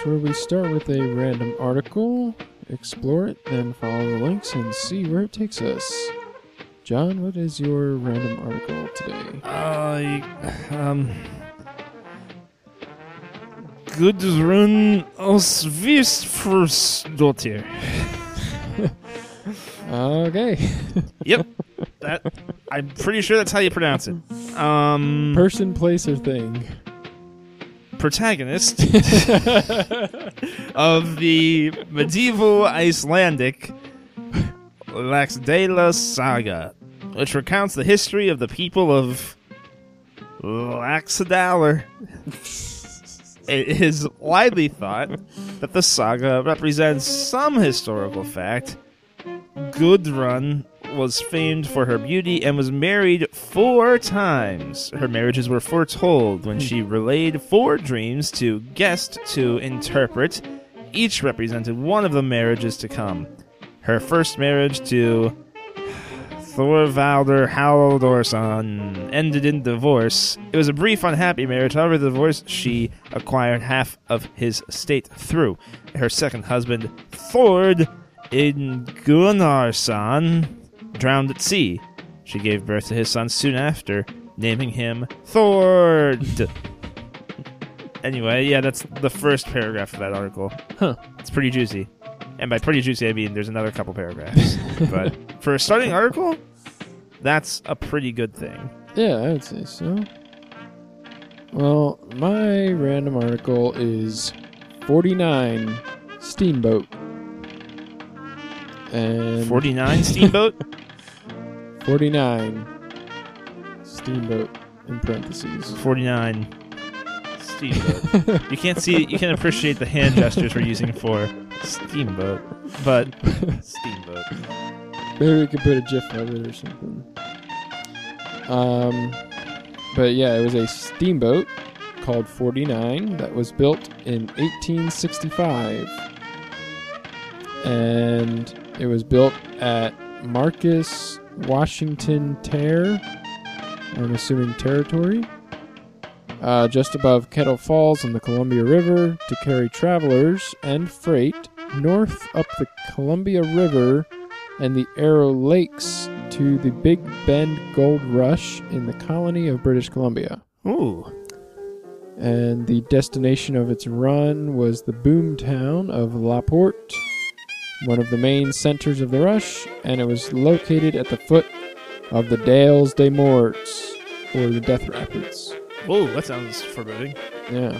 Podcast where we start with a random article, explore it, then follow the links and see where it takes us. John, what is your random article today? Uh, um. Gudrun Osvifursdottir. Okay. Yep. that I'm pretty sure that's how you pronounce it. Um Person, place, or thing. Protagonist of the medieval Icelandic Laxdæla saga, which recounts the history of the people of Laxdalr. It is widely thought that the saga represents some historical fact. Gudrun was famed for her beauty and was married four times. Her marriages were foretold when she relayed four dreams to guests to interpret. Each represented one of the marriages to come. Her first marriage to Thorvaldur Halldorsson ended in divorce. It was a brief, unhappy marriage. However, the divorce she acquired half of his estate through. Her second husband, Thord Ingunnarsson, drowned at sea. She gave birth to his son soon after, naming him Thord. anyway, yeah, that's the first paragraph of that article. Huh. It's pretty juicy. And by pretty juicy, I mean there's another couple paragraphs. but for a starting article, that's a pretty good thing. Yeah, I would say so. Well, my random article is 49 Steamboat. And 49 Steamboat? 49 Steamboat in parentheses. 49 Steamboat. you can't see, you can't appreciate the hand gestures we're using for Steamboat, but Steamboat. Maybe we could put a GIF of it or something. Um, but yeah, it was a steamboat called 49 that was built in 1865. And it was built at Marcus Washington Ter, I'm assuming territory, uh, just above Kettle Falls on the Columbia River to carry travelers and freight north up the Columbia River and the Arrow Lakes to the Big Bend Gold Rush in the colony of British Columbia. Ooh. And the destination of its run was the boom town of LaPorte, one of the main centers of the rush, and it was located at the foot of the Dalles des Morts, or the Death Rapids. Whoa, that sounds foreboding. Yeah.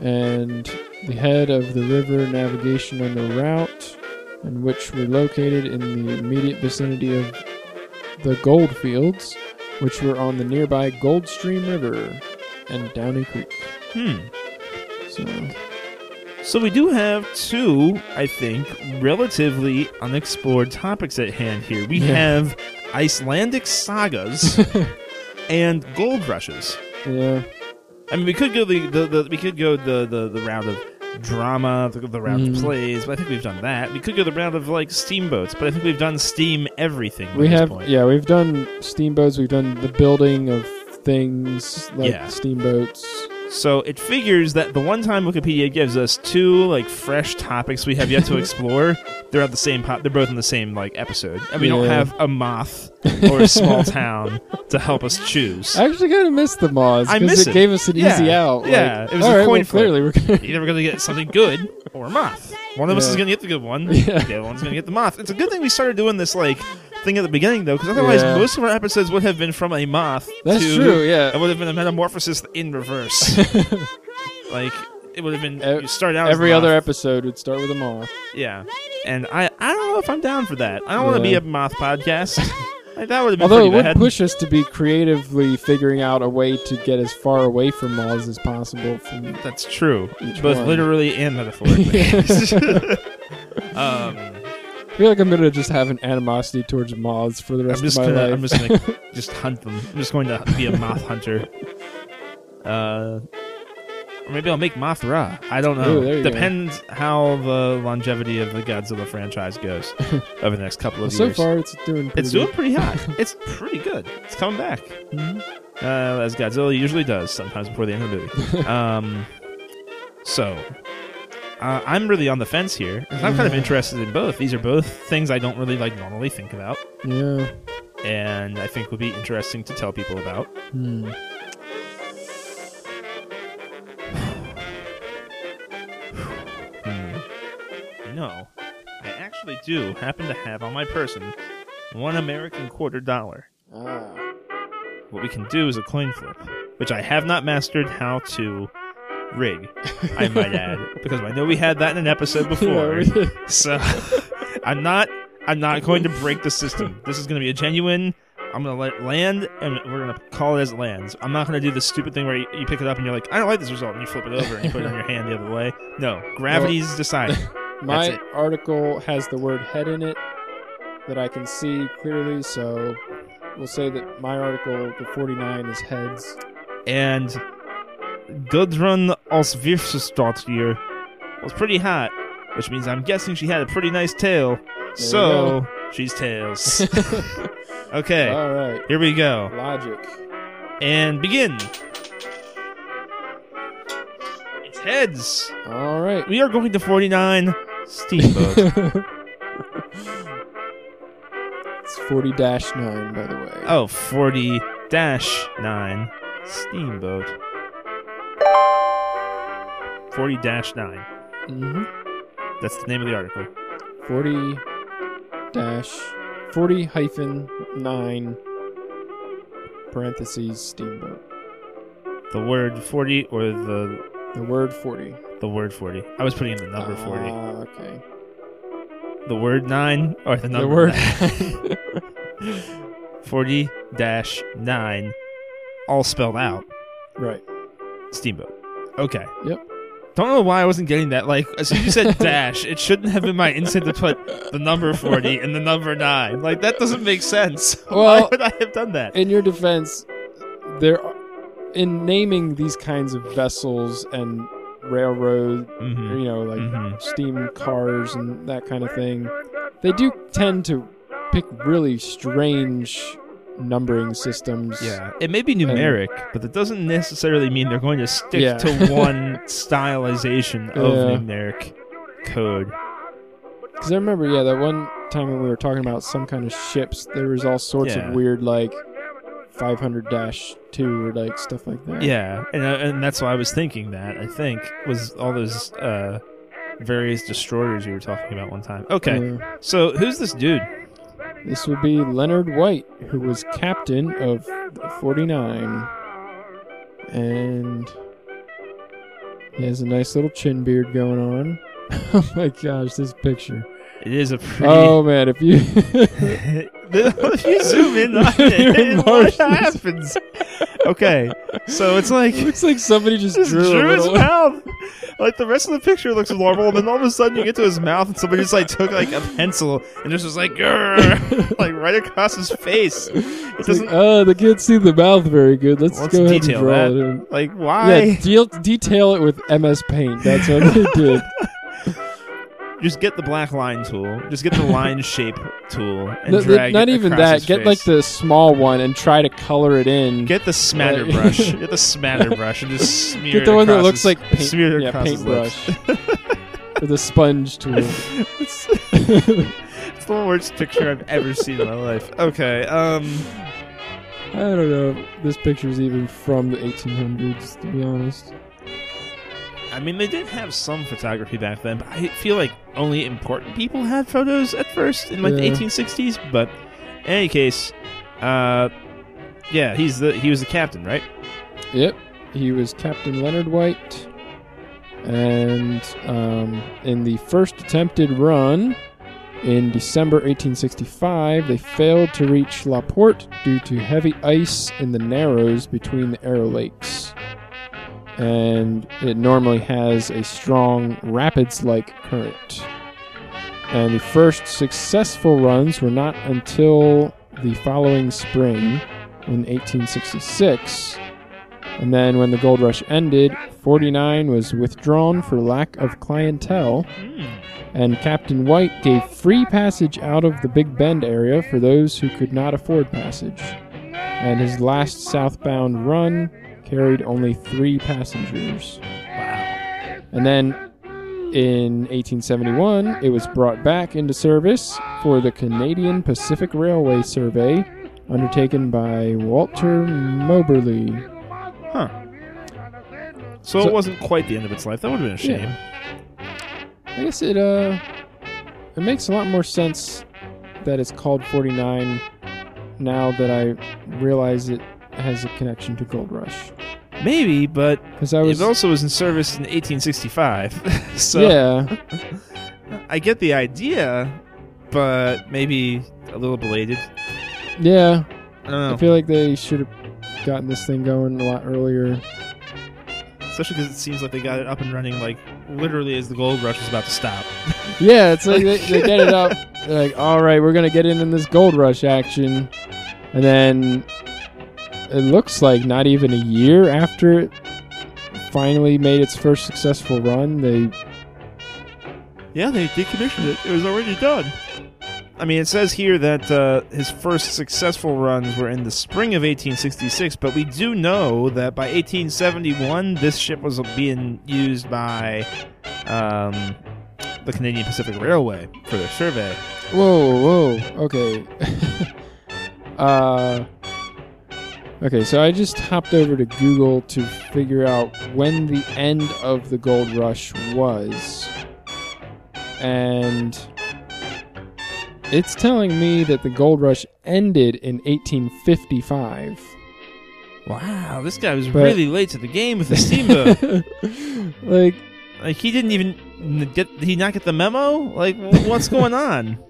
And the head of the river navigation on the route, and which were located in the immediate vicinity of the gold fields, which were on the nearby Goldstream River and Downey Creek. Hmm. So, So we do have two, I think, relatively unexplored topics at hand here. We Yeah. have Icelandic sagas and gold rushes. yeah. I mean, we could go the, the, the we could go the, the, the route of drama, the, the route Mm. of plays, but I think we've done that. We could go the route of like steamboats, but I think we've done steam everything. We this have, point. yeah, we've done steamboats, we've done the building of things like Yeah. steamboats. So it figures that the one time Wikipedia gives us two like fresh topics we have yet to explore, they're at the same po- they're both in the same like episode, and we don't Yeah. have a moth or a small town to help us choose. I actually kind of missed the Moz I because miss it it. gave us an Yeah. easy out. like, Yeah, it was all a right, coin well, flip. clearly we're gonna Either we're gonna get something good or a moth. One of us Yeah. is gonna get the good one. Yeah. The other one's gonna get the moth. It's a good thing we started doing this like thing at the beginning though, because otherwise Yeah. most of our episodes would have been from a moth. That's to, true, yeah. It would have been a metamorphosis in reverse. like it would have been Ev- you start out Every the other episode would start with a moth. Yeah. and I I don't know if I'm down for that. I don't want to be a moth podcast. like, that would have been Although it would bad. push us to be creatively figuring out a way to get as far away from moths as possible. From That's true, both one. literally and metaphorically. um, feel like I'm gonna just have an animosity towards moths for the I'm rest just of my gonna life. I'm just gonna just hunt them. I'm just going to be a moth hunter. Uh, or maybe I'll make Mothra. I don't know. Ooh, there you go. Depends how the longevity of the Godzilla franchise goes over the next couple of so years. far, it's doing. Pretty it's doing pretty hot. it's pretty good. It's coming back. Mhm. uh, as Godzilla usually does, sometimes before the end of the movie. um, so, uh, I'm really on the fence here. I'm kind of interested in both. These are both things I don't really like normally think about, Yeah. and I think would be interesting to tell people about. Hmm. Hmm. You I actually do happen to have on my person one American quarter dollar. Ah. What we can do is a coin flip, which I have not mastered how to rig. I might add, because I know we had that in an episode before. Yeah. So I'm not I'm not going to break the system. This is going to be a genuine. I'm going to let it land, and we're going to call it as it lands. I'm not going to do the stupid thing where you, you pick it up and you're like, I don't like this result, and you flip it over and you put it on your hand the other way. No, gravity's deciding. My article has the word head in it that I can see clearly, so we'll say that my article, the 49, is heads. And Gudrun Osvifursdottir was pretty hot, which means I'm guessing she had a pretty nice tail. So she's tails. okay, All right. here we go. Logic. And begin. It's heads. All right. We are going to 49 Steamboat. It's 40 9, by the way. oh, 40 dash 9 Steamboat. 40 dash 9. Mm-hmm. That's the name of the article. 40 dash 40 hyphen 9 parentheses steamboat. The word 40 or the The word 40. the word 40. I was putting in the number 40. Ah, okay. the word 9 or the number the word. 40 dash 9 all spelled out. right. Steamboat. Okay. Yep. Don't know why I wasn't getting that. Like, as you said dash, it shouldn't have been my instinct to put the number 40 and the number 9. Like, that doesn't make sense. why Well- would I have done that? In your defense, there are, in naming these kinds of vessels and railroad, Mhm. you know, like Mhm. steam cars and that kind of thing, they do tend to pick really strange numbering systems. Yeah, it may be numeric, but that doesn't necessarily mean they're going to stick Yeah. to one stylization of Yeah. numeric code. Because I remember, yeah, that one time when we were talking about some kind of ships, there was all sorts Yeah. of weird, like 500 2 or like stuff like that. Yeah, and uh, and that's why I was thinking that. I think was all those uh, various destroyers you were talking about one time. Okay, so who's this dude? This would be Leonard White, who was captain of the 49. And he has a nice little chin beard going on. oh my gosh, this picture. It is a pretty. Oh man, if you. if you zoom in on it, what happens? Okay, so it's like it looks like somebody just, just drew, drew his mouth. Like the rest of the picture looks normal, and then all of a sudden you get to his mouth, and somebody just like took like a pencil and just was like, "Grr," like right across his face. It It's doesn't oh, they can't see the mouth very good. Let's, Let's go ahead and draw that. it in. like why? Yeah, deal, detail it with MS Paint. That's what they did. Just get the black line tool. Just get the line shape tool and No, the- drag. not even that. Get like the small one and try to color it in. Get the smatter Like- brush. Get the smatter brush and just smear. Get the one that looks his- like paint, smear it yeah, across his lips. paintbrush with a sponge tool. it's, it's the worst picture I've ever seen in my life. Okay, um, I don't know. if This picture's even from the 1800s, to be honest. I mean they did have some photography back then, but I feel like only important people had photos at first in like the 1860s. But in any case, uh, yeah, he's the he was the captain, right? Yep, he was Captain Leonard White, and um, in the first attempted run, In December 1865, they failed to reach La Porte due to heavy ice in the narrows between the Arrow Lakes. And it normally has a strong rapids like current. And the first successful runs were not until the following spring in 1866. And then when the gold rush ended, 49 was withdrawn for lack of clientele and Captain White gave free passage out of the Big Bend area for those who could not afford passage. And his last southbound run carried only three passengers. Wow. And then in 1871, it was brought back into service for the Canadian Pacific Railway Survey undertaken by Walter Moberly. Huh. So, So- it wasn't quite the end of its life. That would have been a shame. Yeah. I guess it uh it makes a lot more sense that it's called 49 now that I realize it has a connection to Gold Rush. Maybe, but Because I was it also was in service in 1865. so yeah, I get the idea, but maybe a little belated. yeah. I don't know. I feel like they should have gotten this thing going a lot earlier. Especially because it seems like they got it up and running like literally as the gold rush was about to stop. Yeah, it's like they, they get it up. They're like, all right, we're gonna get in in this Gold Rush action, and then it looks like not even a year after it finally made its first successful run, they Yeah, they decommissioned it. It was already done. I mean, it says here that uh, his first successful runs were in the spring of 1866, but we do know that by 1871, this ship was being used by um, the Canadian Pacific Railway for their survey. Whoa, whoa, okay. uh, okay, so I just hopped over to Google to figure out when the end of the gold rush was. And it's telling me that the gold rush ended in 1855. Wow, this guy was But- really late to the game with the steamboat. like, like he didn't even get. Did he not get the memo? Like, wh- what's going on?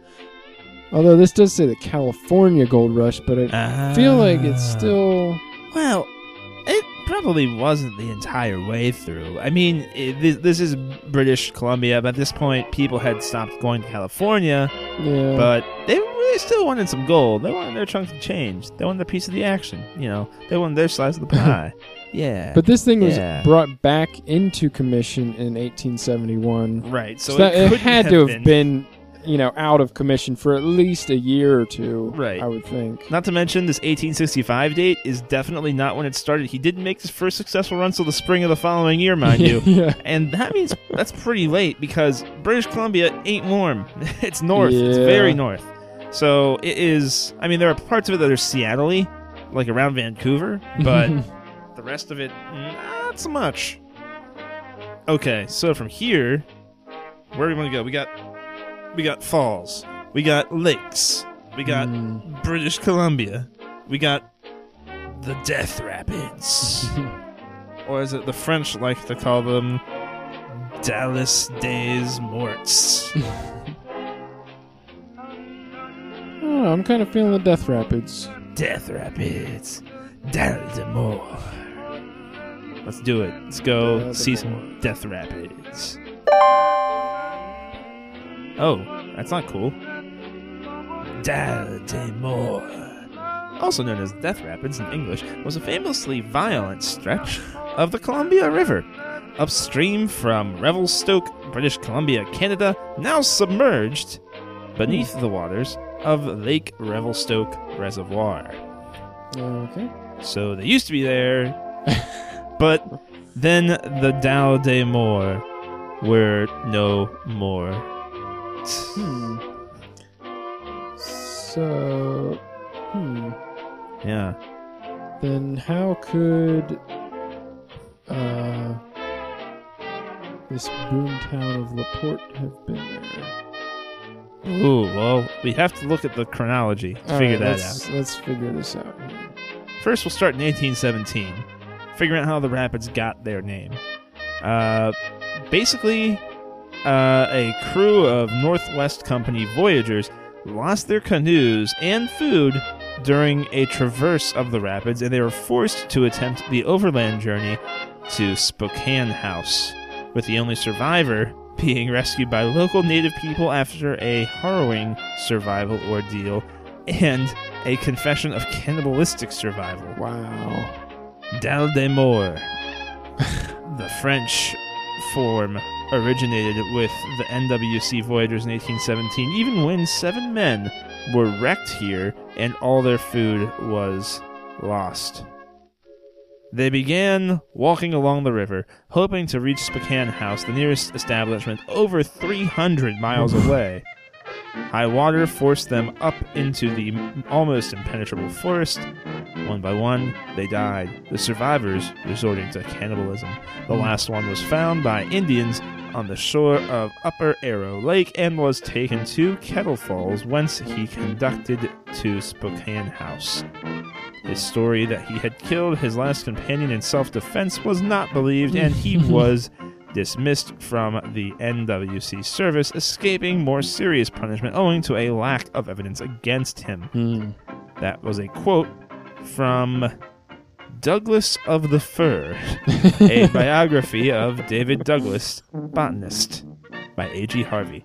although this does say the California gold rush, but I feel like it's Ah. still. Well, it probably wasn't the entire way through. I mean, it, this, this is British Columbia, but at this point, people had stopped going to California, Yeah. but they really still wanted some gold. They wanted their chunk of change. They wanted a piece of the action. You know, they wanted their slice of the pie. yeah. But this thing was brought back into commission in 1871. right. So, So, that, it, it, had to have been. been. You know, out of commission for at least a year or two. Right. I would think. Not to mention, this 1865 date is definitely not when it started. He didn't make his first successful run till the spring of the following year, mind you. yeah. And that means that's pretty late because British Columbia ain't warm. it's north. Yeah. It's very north. So it is. I mean, there are parts of it that are Seattle like around Vancouver, but the rest of it, not so much. Okay, so from here, where do we want to go? We got, we got falls. We got lakes. We got Mm. British Columbia. We got the Death Rapids. or is it, the French like to call them, Dalles des Morts. Oh, I'm kind of feeling the Death Rapids. Death Rapids. Dallas Morts. Let's do it. Let's go see some Death Rapids. Oh, that's not cool. Dalles des Morts. Also known as Death Rapids in English, was a famously violent stretch of the Columbia River, upstream from Revelstoke, British Columbia, Canada, now submerged beneath the waters of Lake Revelstoke Reservoir. Okay. So they used to be there, but then the Dalles des Morts were no more. Hmm. So, hmm. Yeah. Then how could uh this boomtown of Laporte have been there? Ooh, well, we have to look at the chronology to All figure right, that let's, out. Let's figure this out. First, we'll start in 1817, figuring out how the Rapids got their name. Uh, basically, uh, a crew of Northwest Company voyagers lost their canoes and food during a traverse of the rapids, and they were forced to attempt the overland journey to Spokane House, with the only survivor being rescued by local native people after a harrowing survival ordeal and a confession of cannibalistic survival. Wow. Dalle de Mort. the French form originated with the NWC Voyagers in 1817, even when seven men were wrecked here and all their food was lost. They began walking along the river, hoping to reach Spokane House, the nearest establishment, over 300 miles away. High water forced them up into the almost impenetrable forest. One by one, they died, the survivors resorting to cannibalism. The last one was found by Indians on the shore of Upper Arrow Lake and was taken to Kettle Falls, whence he conducted to Spokane House. His story that he had killed his last companion in self defense was not believed, and he was dismissed from the NWC service, escaping more serious punishment owing to a lack of evidence against him. Hmm. That was a quote from Douglas of the Fir, a biography of David Douglas, botanist, by A.G. Harvey.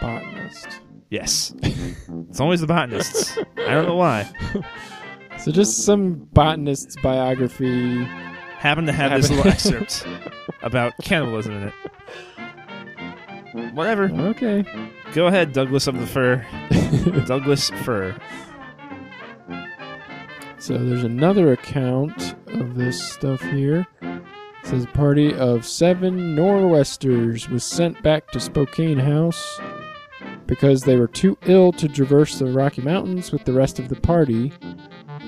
Botanist. Yes. It's always the botanists. I don't know why. So just some botanist's biography. Happen to have this little excerpt about cannibalism in it. Whatever. Okay. Go ahead, Douglas of the Fir. Douglas Fir. So there's another account of this stuff here. It says a party of seven Nor'westers was sent back to Spokane House because they were too ill to traverse the Rocky Mountains with the rest of the party.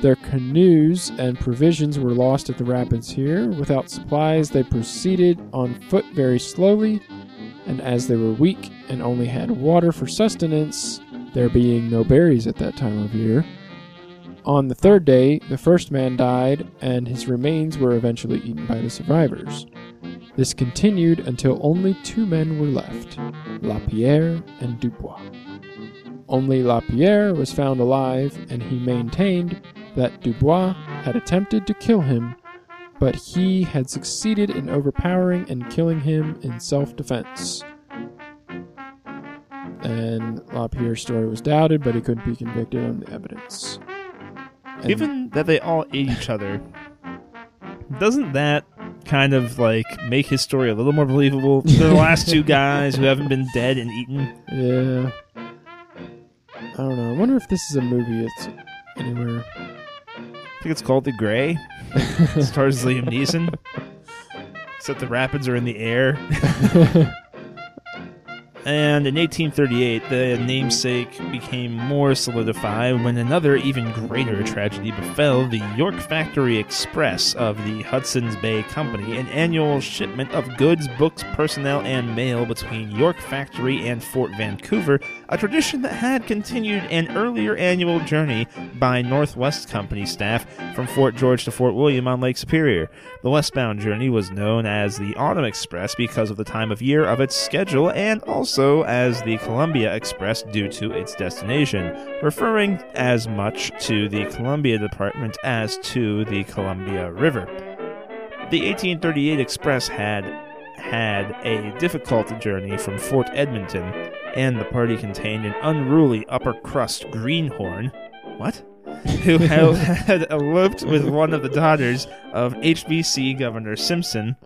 Their canoes and provisions were lost at the rapids here. Without supplies, they proceeded on foot very slowly, and as they were weak and only had water for sustenance, there being no berries at that time of year, on the third day, the first man died, and his remains were eventually eaten by the survivors. This continued until only two men were left Lapierre and Dubois. Only Lapierre was found alive, and he maintained that Dubois had attempted to kill him, but he had succeeded in overpowering and killing him in self defense. And Lapierre's story was doubted, but he couldn't be convicted on the evidence. And- Given that they all ate each other, doesn't that kind of like make his story a little more believable? The last two guys who haven't been dead and eaten. Yeah. I don't know. I wonder if this is a movie it's anywhere. I think it's called The Grey. It stars Liam Neeson. Except the rapids are in the air. And in 1838, the namesake became more solidified when another, even greater tragedy befell the York Factory Express of the Hudson's Bay Company, an annual shipment of goods, books, personnel, and mail between York Factory and Fort Vancouver, a tradition that had continued an earlier annual journey by Northwest Company staff from Fort George to Fort William on Lake Superior. The westbound journey was known as the Autumn Express because of the time of year of its schedule and also as the Columbia Express due to its destination, referring as much to the Columbia Department as to the Columbia River. The 1838 Express had had a difficult journey from Fort Edmonton, and the party contained an unruly upper crust greenhorn. What? who had, had eloped with one of the daughters of HBC Governor Simpson,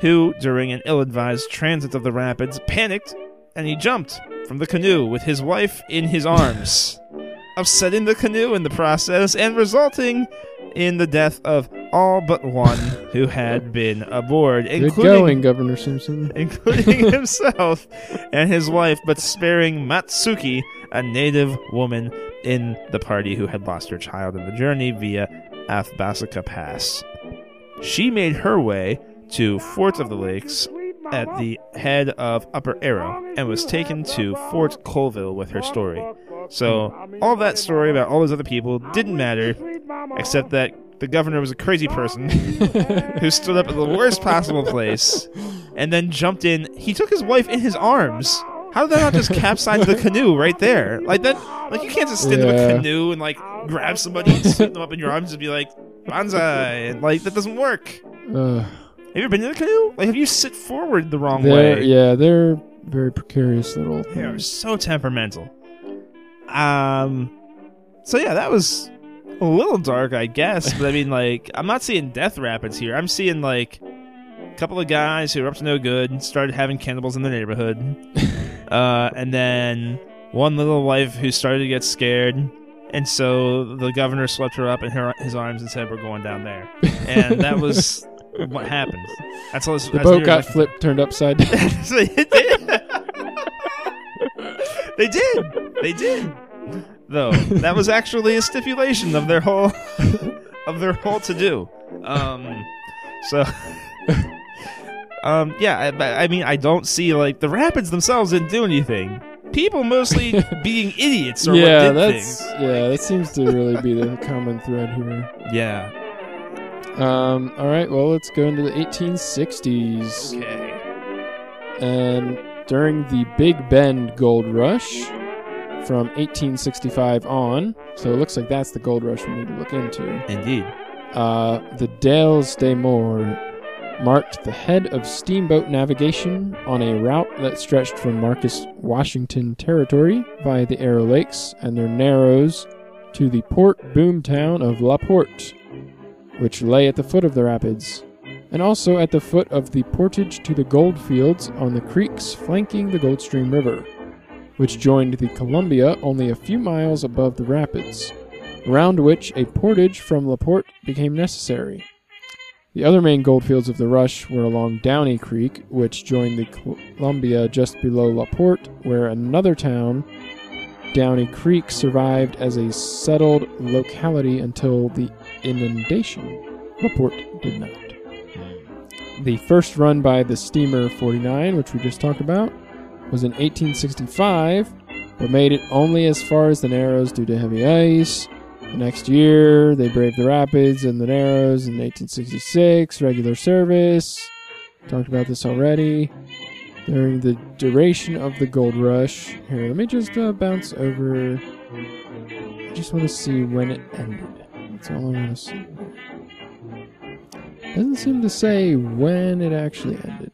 who, during an ill advised transit of the rapids, panicked and he jumped from the canoe with his wife in his arms, upsetting the canoe in the process and resulting in the death of all but one who had been aboard, Good including going, Governor Simpson. including himself and his wife, but sparing Matsuki, a native woman in the party who had lost her child in the journey via Athabasca Pass. She made her way to Fort of the Lakes at the head of Upper Arrow and was taken to Fort Colville with her story. So, all that story about all those other people didn't matter, except that the governor was a crazy person who stood up at the worst possible place and then jumped in. He took his wife in his arms. How did that not just capsize the canoe right there? Like that, like you can't just stand in Yeah. a canoe and like grab somebody and sweep them up in your arms and be like banzai, and like that doesn't work. Uh, Have you ever been in a canoe? Like, have you sit forward the wrong they're, way? yeah, they're very precarious little. They are things. so temperamental. Um, so yeah, that was a little dark, I guess. But I mean, like, I'm not seeing death rapids here. I'm seeing like a couple of guys who were up to no good started having cannibals in the neighborhood, uh, and then one little wife who started to get scared. And so the governor swept her up in her, his arms and said, "We're going down there." And that was what happened. That's all. This, The as boat got flipped, turned upside down. they did. they did. They did. Though that was actually a stipulation of their whole of their whole to do. Um, so. Um. Yeah. I, I mean, I don't see like the rapids themselves didn't do anything. People mostly being idiots or yeah, what did that's things. yeah. That seems to really be the common thread here. Yeah. Um. All right. Well, let's go into the 1860s. Okay. and during the Big Bend Gold Rush from 1865 on, so it looks like that's the gold rush we need to look into. Indeed. Uh, the Dalles des Morts marked the head of steamboat navigation on a route that stretched from Marcus, Washington Territory via the Arrow Lakes and their narrows to the port boom town of La Porte, which lay at the foot of the rapids, and also at the foot of the portage to the gold fields on the creeks flanking the Goldstream River, which joined the Columbia only a few miles above the rapids around which a portage from LaPorte became necessary. The other main goldfields of the Rush were along Downey Creek, which joined the Columbia just below LaPorte, where another town, Downey Creek, survived as a settled locality until the inundation. LaPorte did not. The first run by the steamer 49, which we just talked about, was in 1865, but made it only as far as the Narrows due to heavy ice. The next year, they braved the rapids and the Narrows in 1866, regular service. Talked about this already. During the duration of the gold rush. Here, let me just uh, bounce over. I just want to see when it ended. That's all I want to see. Doesn't seem to say when it actually ended.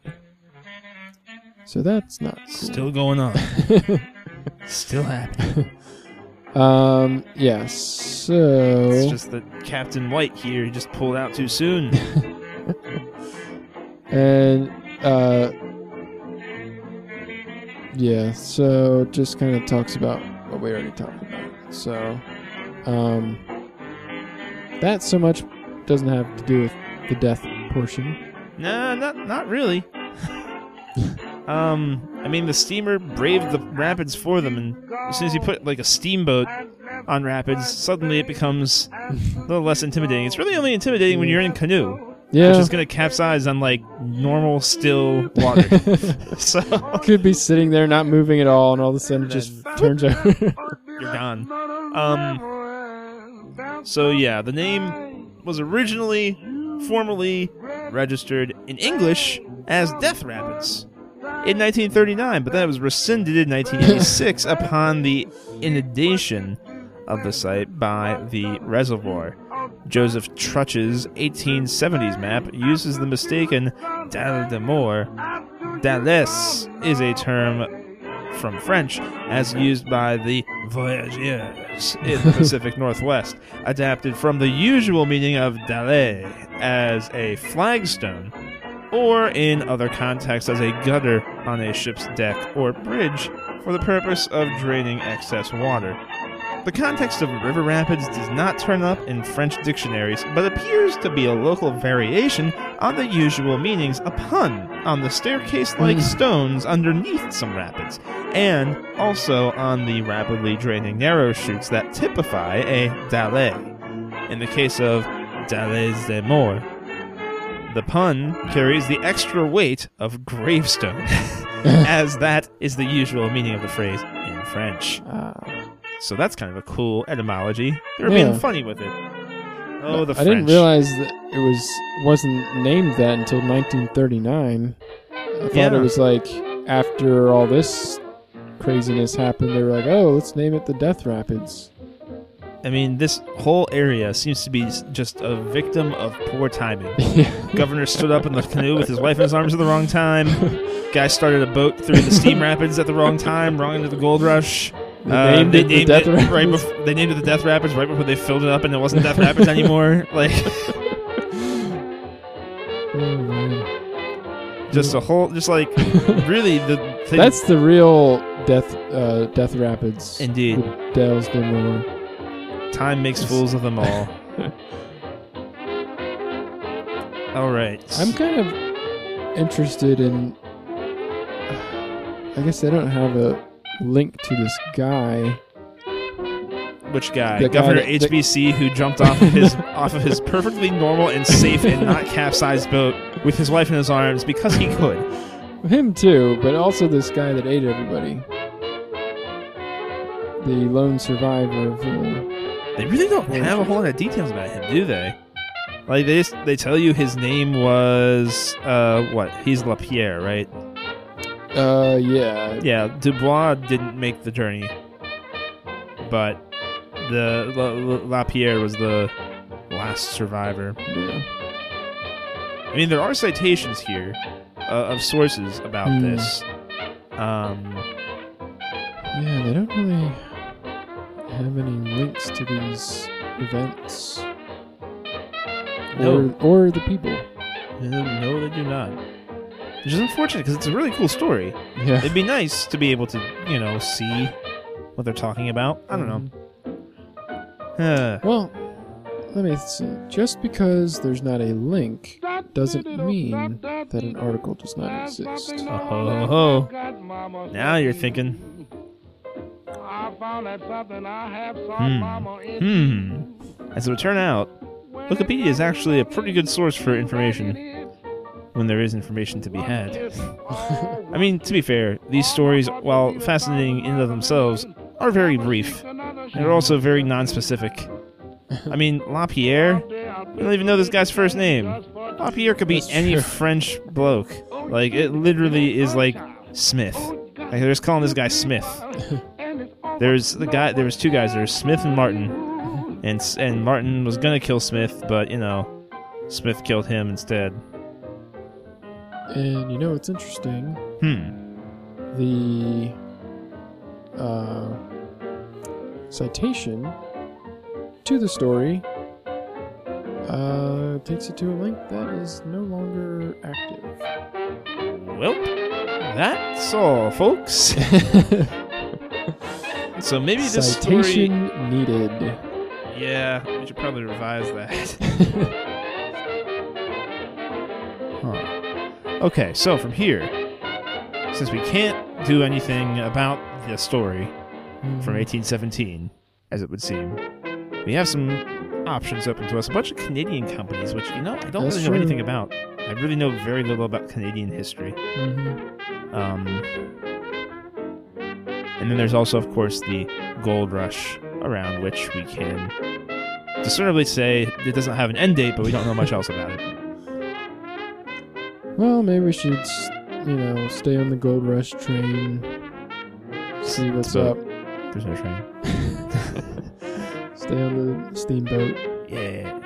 So that's not cool. Still going on. Still happening. Um, yeah, so. It's just that Captain White here he just pulled out too soon. and, uh. Yeah, so it just kind of talks about what we already talked about. So, um. That so much doesn't have to do with the death portion. nah, not not really. um, I mean the steamer braved the rapids for them, and as soon as you put like a steamboat on rapids, suddenly it becomes a little less intimidating. It's really only intimidating when you're in canoe, Yeah. which is going to capsize on like normal still water. so Could be sitting there not moving at all, and all of a sudden it just turns over. you're gone. Um, so yeah, the name was originally formally registered in English as Death Rapids in 1939, but then it was rescinded in 1986 upon the inundation of the site by the reservoir. Joseph Trutch's 1870s map uses the mistaken Dalle de Mort. Dalles is a term from French as used by the voyageurs in the Pacific Northwest, adapted from the usual meaning of dalle as a flagstone, or in other contexts as a gutter on a ship's deck or bridge for the purpose of draining excess water. The context of river rapids does not turn up in French dictionaries, but appears to be a local variation on the usual meanings, a pun on the staircase like Mm. stones underneath some rapids, and also on the rapidly draining narrow chutes that typify a dalle. In the case of Dalles des Morts, the pun carries the extra weight of gravestone, as that is the usual meaning of the phrase in French. Ah. So that's kind of a cool etymology. They were Yeah. being funny with it. Oh, the French. I didn't realize that it was wasn't named that until 1939. I thought Yeah. it was like after all this craziness happened, they were like, "Oh, let's name it the Death Rapids." I mean, this whole area seems to be just a victim of poor timing. Governor stood up in the canoe with his wife in his arms at the wrong time. Guy started a boat through the steam rapids at the wrong time, wrong into the gold rush. They Uh, named they it the Death it Rapids. right before they named it the Death Rapids right before they filled it up and it wasn't Death Rapids anymore. Like Oh, just a whole, just like really the thing. That's the real Death uh, Death Rapids. indeed. Dale's. Time makes fools of them all. all right. I'm kind of interested in. I guess I don't have a link to this guy. Which guy? The guy Governor that- the- HBC who jumped off of his off of his perfectly normal and safe and not capsized boat with his wife in his arms because he could. Him too, but also this guy that ate everybody. The lone survivor of. Uh, They really don't have a whole lot of details about him, do they? Like they just, they tell you his name was uh what? He's Lapierre, right? Uh, yeah. Yeah, Dubois didn't make the journey, but the La, La- Lapierre was the last survivor. yeah. I mean, there are citations here uh, of sources about Hmm. this. Um, Yeah, they don't really have any links to these events. No. Or, or the people. no, they do not. Which is unfortunate because it's a really cool story. Yeah. It'd be nice to be able to, you know, see what they're talking about. I don't know. Huh. Well, let me see. Just because there's not a link doesn't mean that an article does not exist. Oh, ho, ho, ho. Now you're thinking, Hmm. hmm. As it would turn out, Wikipedia is actually a pretty good source for information when there is information to be had. I mean, to be fair, these stories, while fascinating in and of themselves, are very brief. They're also very non-specific. I mean, Lapierre, we don't even know this guy's first name. Lapierre could be That's any true. French bloke. Like, it literally is like Smith. Like, they're just calling this guy Smith. There's the guy. There was two guys. There's Smith and Martin, and and Martin was gonna kill Smith, but you know, Smith killed him instead. And you know it's interesting? Hmm. The uh, citation to the story uh, takes you to a link that is no longer active. Well, that's all, folks. so maybe this story. citation needed. Yeah, we should probably revise that. Okay, so from here, since we can't do anything about the story from 1817, as it would seem, we have some options open to us. A bunch of Canadian companies, which you know I don't That's really know true. anything about. I really know very little about Canadian history. Mhm. Um, and then there's also, of course, the gold rush around which we can discernibly say it doesn't have an end date, but we don't know much else about it. Well, maybe we should, you know, stay on the gold rush train. See what's So- up. There's no train. Stay on the steamboat. Yeah.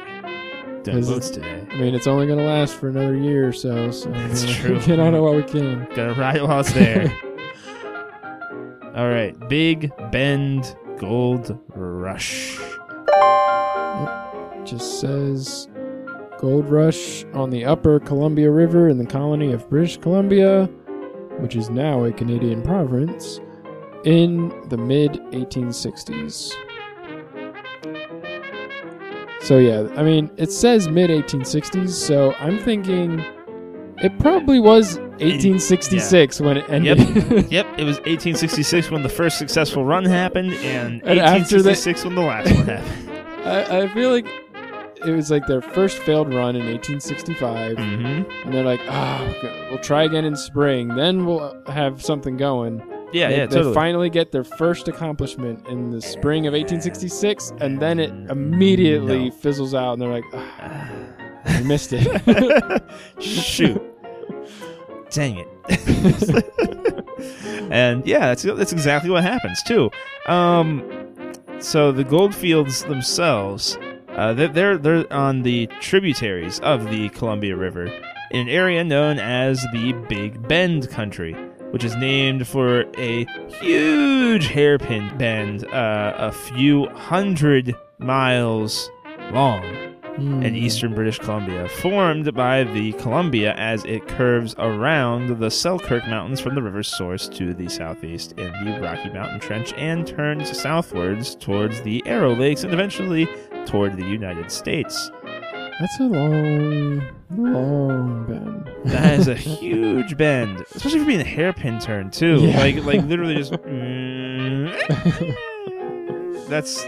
Doing Is it- boats today. I mean, it's only gonna last for another year or so. So That's uh, true. Get on it while we can. Gotta ride while it's there. All right, Big Bend Gold Rush. It Just says gold rush on the upper Columbia River in the colony of British Columbia, which is now a Canadian province, in the mid 1860s. So, yeah, I mean, it says mid 1860s, so I'm thinking it probably was 1866 when it ended. Yep, yep, it was 1866 when the first successful run happened, and, And after that- 1866 when the last one happened. I, I feel like it was like their first failed run in 1865. Mm-hmm. And they're like, ah, okay, we'll try again in spring. Then we'll have something going. Yeah, they, yeah, they totally. finally get their first accomplishment in the spring of 1866, and then it immediately No. fizzles out, and they're like, "Ah, "I missed it." Shoot. Dang it. and yeah, that's that's exactly what happens too. Um, so the Goldfields themselves, uh, they're, they're on the tributaries of the Columbia River in an area known as the Big Bend country, which is named for a huge hairpin bend, uh, a few hundred miles long Hmm. in eastern British Columbia, formed by the Columbia as it curves around the Selkirk Mountains from the river's source to the southeast in the Rocky Mountain Trench and turns southwards towards the Arrow Lakes and eventually toward the United States. That's a long, long bend. That is a huge bend, especially for being a hairpin turn too. Yeah. Like, like literally just. That's,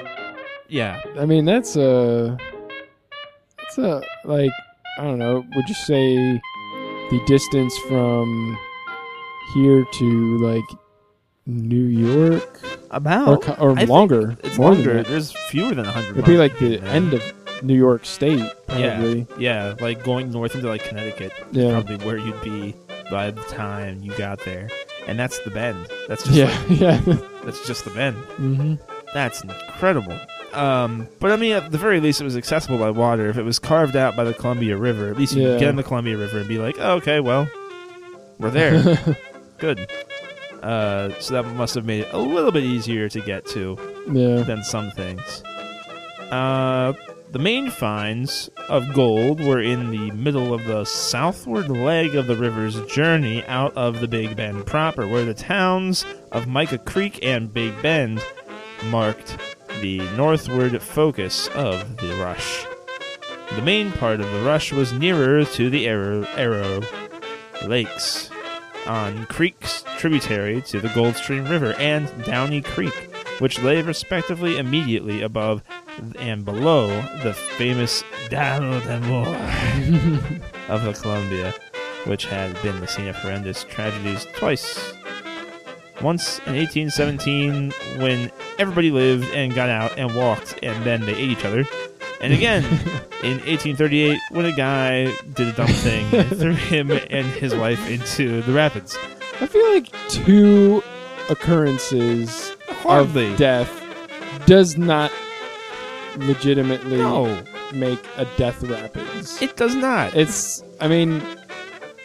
yeah. I mean, that's a, that's a like, I don't know. Would you say the distance from here to like New York About or, or longer? it's more longer. Than that. There's fewer than hundred. It'd be like the end of New York State, Yeah. probably. Yeah, like going north into like Connecticut, Yeah. probably where you'd be by the time you got there, and that's the bend. That's just Yeah, like, yeah. that's just the bend. hmm That's incredible. Um, but I mean, at the very least, it was accessible by water. If it was carved out by the Columbia River, at least you Yeah. could get in the Columbia River and be like, oh, okay, well, we're there. Good. Uh, so that must have made it a little bit easier to get to yeah. than some things. Uh, the main finds of gold were in the middle of the southward leg of the river's journey out of the Big Bend proper, where the towns of Mica Creek and Big Bend marked the northward focus of the rush. The main part of the rush was nearer to the Arrow, Arrow Lakes, on creeks tributary to the Gold Stream River and Downey Creek, which lay respectively immediately above and below the famous Dalles des Morts of the Columbia, which had been the scene of horrendous tragedies twice. Once in 1817, when everybody lived and got out and walked, and then they ate each other. And again, in 1838, when a guy did a dumb thing and threw him and his wife into the rapids. I feel like two occurrences Hardly. of death does not legitimately No, make a death rapids. it does not. it's, I mean,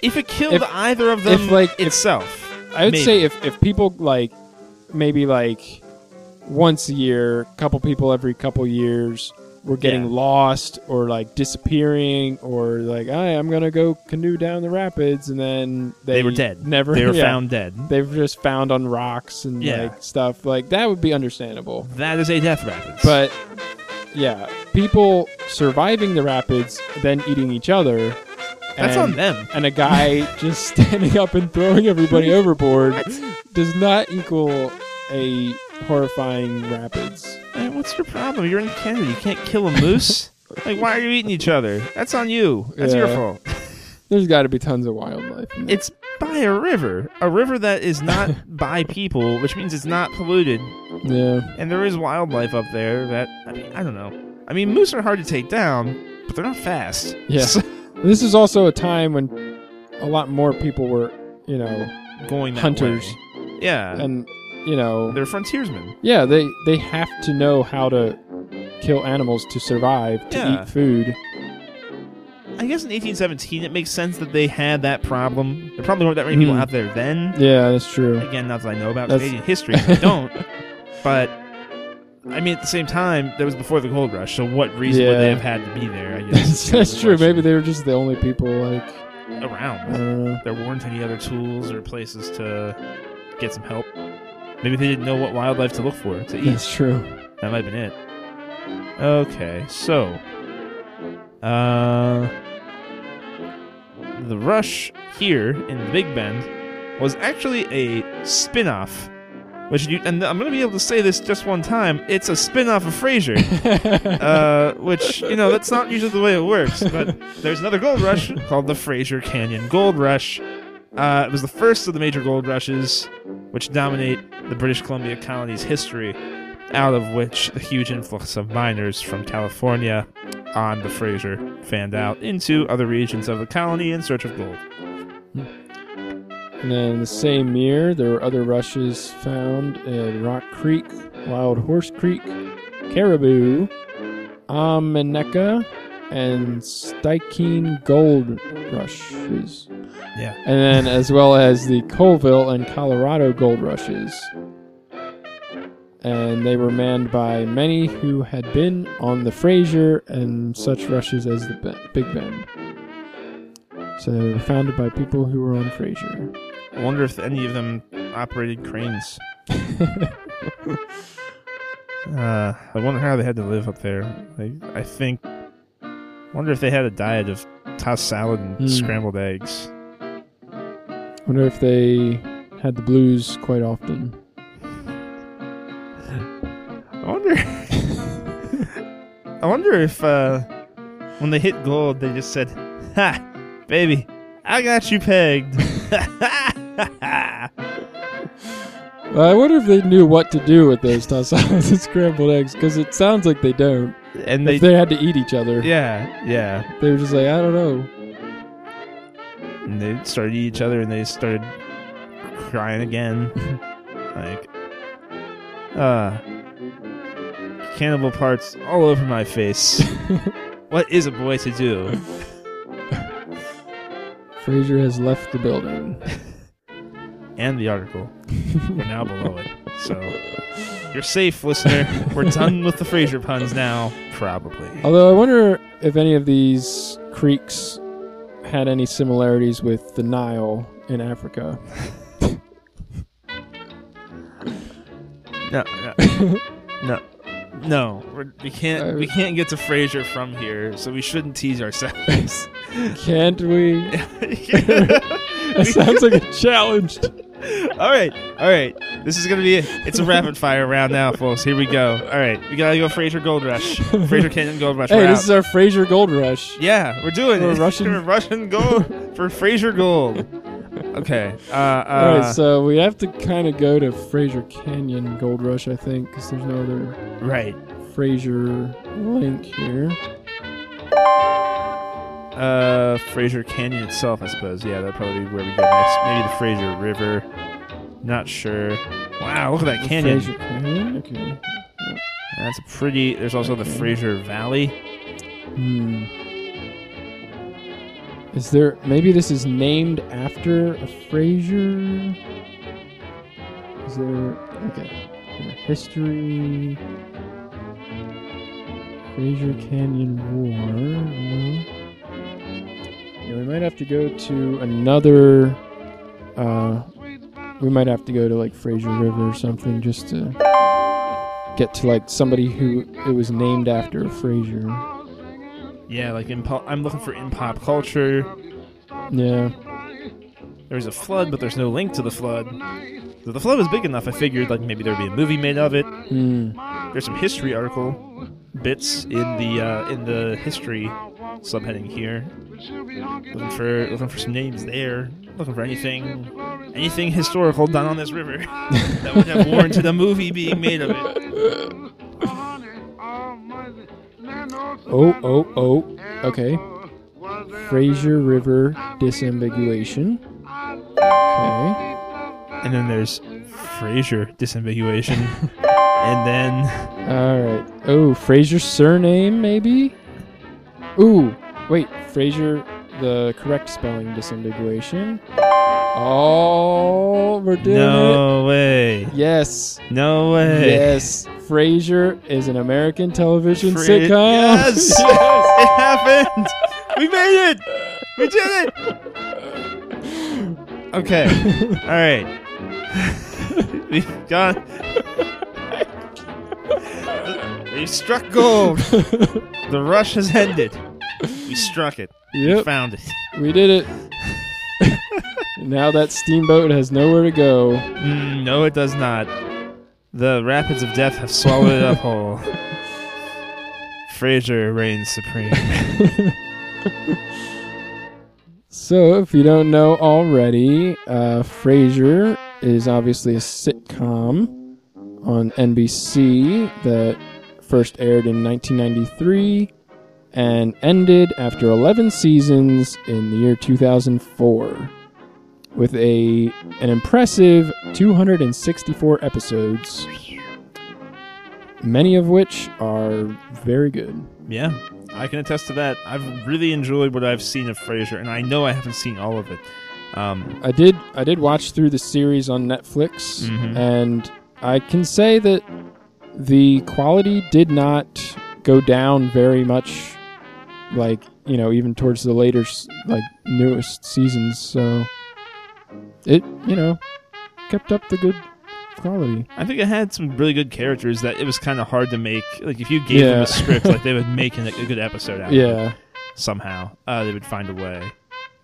If it killed If- either of them if, like, if- itself, I would Maybe. say if, if people like maybe like once a year, a couple people every couple years were getting Yeah. lost or like disappearing or like, hey, I'm gonna go canoe down the rapids and then they, They were dead. Never they were yeah. found dead. They were just found on rocks and Yeah. like stuff like that would be understandable. That is a death rapids. But yeah, people surviving the rapids then eating each other. that's and, on them. And a guy just standing up and throwing everybody overboard does not equal a horrifying rapids. Hey, what's your problem? You're in Canada. You can't kill a moose. like, why are you eating each other? That's on you. That's your fault. There's got to be tons of wildlife. In there. It's by a river, a river that is not by people, which means it's not polluted, yeah, and there is wildlife up there. That I mean, I don't know. I mean, moose are hard to take down, but they're not fast. yeah. So- this is also a time when a lot more people were, you know, going that Hunters. way. Yeah, and you know, they're frontiersmen. yeah, they they have to know how to kill animals to survive, to Yeah. eat food. I guess in 1817, it makes sense that they had that problem. There probably weren't that many people Mhm. out there then. Yeah, that's true. Again, not that I know about That's- Canadian history, I don't. But I mean, at the same time, that was before the gold rush. So what reason would they Yeah. have had to be there? I guess that's, is that's true. Maybe they were just the only people like around. don't. There weren't any other tools or places to get some help. Maybe they didn't know what wildlife to look for to eat. That's true. That might have been it. Okay, so uh the rush here in the Big Bend was actually a spin-off. Which you and I'm gonna be able to say this just one time. It's a spin-off of Frasier. uh, which you know that's not usually the way it works. But there's another gold rush called the Fraser Canyon Gold Rush. Uh, it was the first of the major gold rushes which dominate the British Columbia colony's history, out of which the huge influx of miners from California on the Fraser fanned out into other regions of the colony in search of gold. And then the same year, there were other rushes found at Rock Creek, Wild Horse Creek, Cariboo, Omineca, and Stikine Gold Rushes. Yeah. And then as well as the Colville and Colorado Gold Rushes. And they were manned by many who had been on the Fraser and such rushes as the Big Bend. So they were founded by people who were on Fraser. I wonder if any of them operated cranes. Uh, I wonder how they had to live up there. Like, I think. Wonder if they had a diet of tossed salad and Hmm. scrambled eggs. Wonder if they had the blues quite often. I wonder. I wonder if uh, when they hit gold, they just said, "Ha, baby, I got you pegged." I wonder if they knew what to do with those tossed salads and scrambled eggs, because it sounds like they don't. And they, if they had to eat each other, yeah, yeah. they were just like, I don't know. And they started eating each other, and they started crying again. like, uh, cannibal parts all over my face. what is a boy to do? Fraser has left the building. And the article. We're now below it. So you're safe, listener. We're done with the Fraser puns now. Probably. Although I wonder if any of these creeks had any similarities with the Nile in Africa. No, no, no, no. We're, we can't. We uh, can't get to Fraser from here, so we shouldn't tease ourselves. Can't we? That sounds like a challenge. all right, all right. This is gonna be it. It's a rapid fire round now, folks. Here we go. All right, we gotta go Fraser Gold Rush. Fraser Canyon Gold Rush. Hey, this is our Fraser Gold Rush. Yeah, we're doing We're it. Russian- We're Russian gold for Fraser Gold. Okay. Uh, uh, All right, so we have to kind of go to Fraser Canyon Gold Rush, I think, because there's no other right. Fraser link here. Uh, Fraser Canyon itself, I suppose. Yeah, that'd probably be where we go next. Maybe the Fraser River. Not sure. Wow, look at that canyon. Fraser Canyon. Okay. That's a pretty. There's also the Okay. Fraser Valley. Hmm. Is there maybe this is named after a Fraser? Is there okay? History. Fraser Canyon War. No. Yeah, we might have to go to another. Uh, we might have to go to like Fraser River or something just to get to like somebody who it was named after Fraser. Yeah, like in pop, I'm looking for in pop culture. Yeah. There's a flood, but there's no link to the flood. So the flood was big enough. I figured like maybe there'd be a movie made of it. Hmm. There's some history article bits in the uh, in the history subheading here. Looking for looking for some names there. Looking for anything anything historical done on this river that would have warranted a movie being made of it. Oh, oh, oh. Okay. Fraser River disambiguation. Okay. And then there's Fraser disambiguation. and then All right. Oh, Fraser surname maybe? Ooh, wait. Fraser the correct spelling disambiguation. Oh, we're doing it. no way. Yes. No way. Yes. Frasier is an American television Fra- sitcom. Yes! It happened! We made it! We did it! Okay. Alright. We've gone. We struck gold. The rush has ended. We struck it. We yep. found it. We did it. now that steamboat has nowhere to go. Mm, no, it does not. The rapids of death have swallowed it up whole. Fraser reigns supreme. So, if you don't know already, uh, Frasier is obviously a sitcom on NBC that first aired in 1993 and ended after 11 seasons in the year 2004 with a an impressive 264 episodes many of which are very good Yeah, I can attest to that. I've really enjoyed what I've seen of Frasier, and I know I haven't seen all of it. Um, I did I did watch through the series on Netflix Mhm. and I can say that the quality did not go down very much like, you know, even towards the later like newest seasons, so it, you know, kept up the good quality. I think it had some really good characters that it was kind of hard to make. Like if you gave them a script, like they would make a, a good episode out of it. Yeah. somehow. Uh, they would find a way.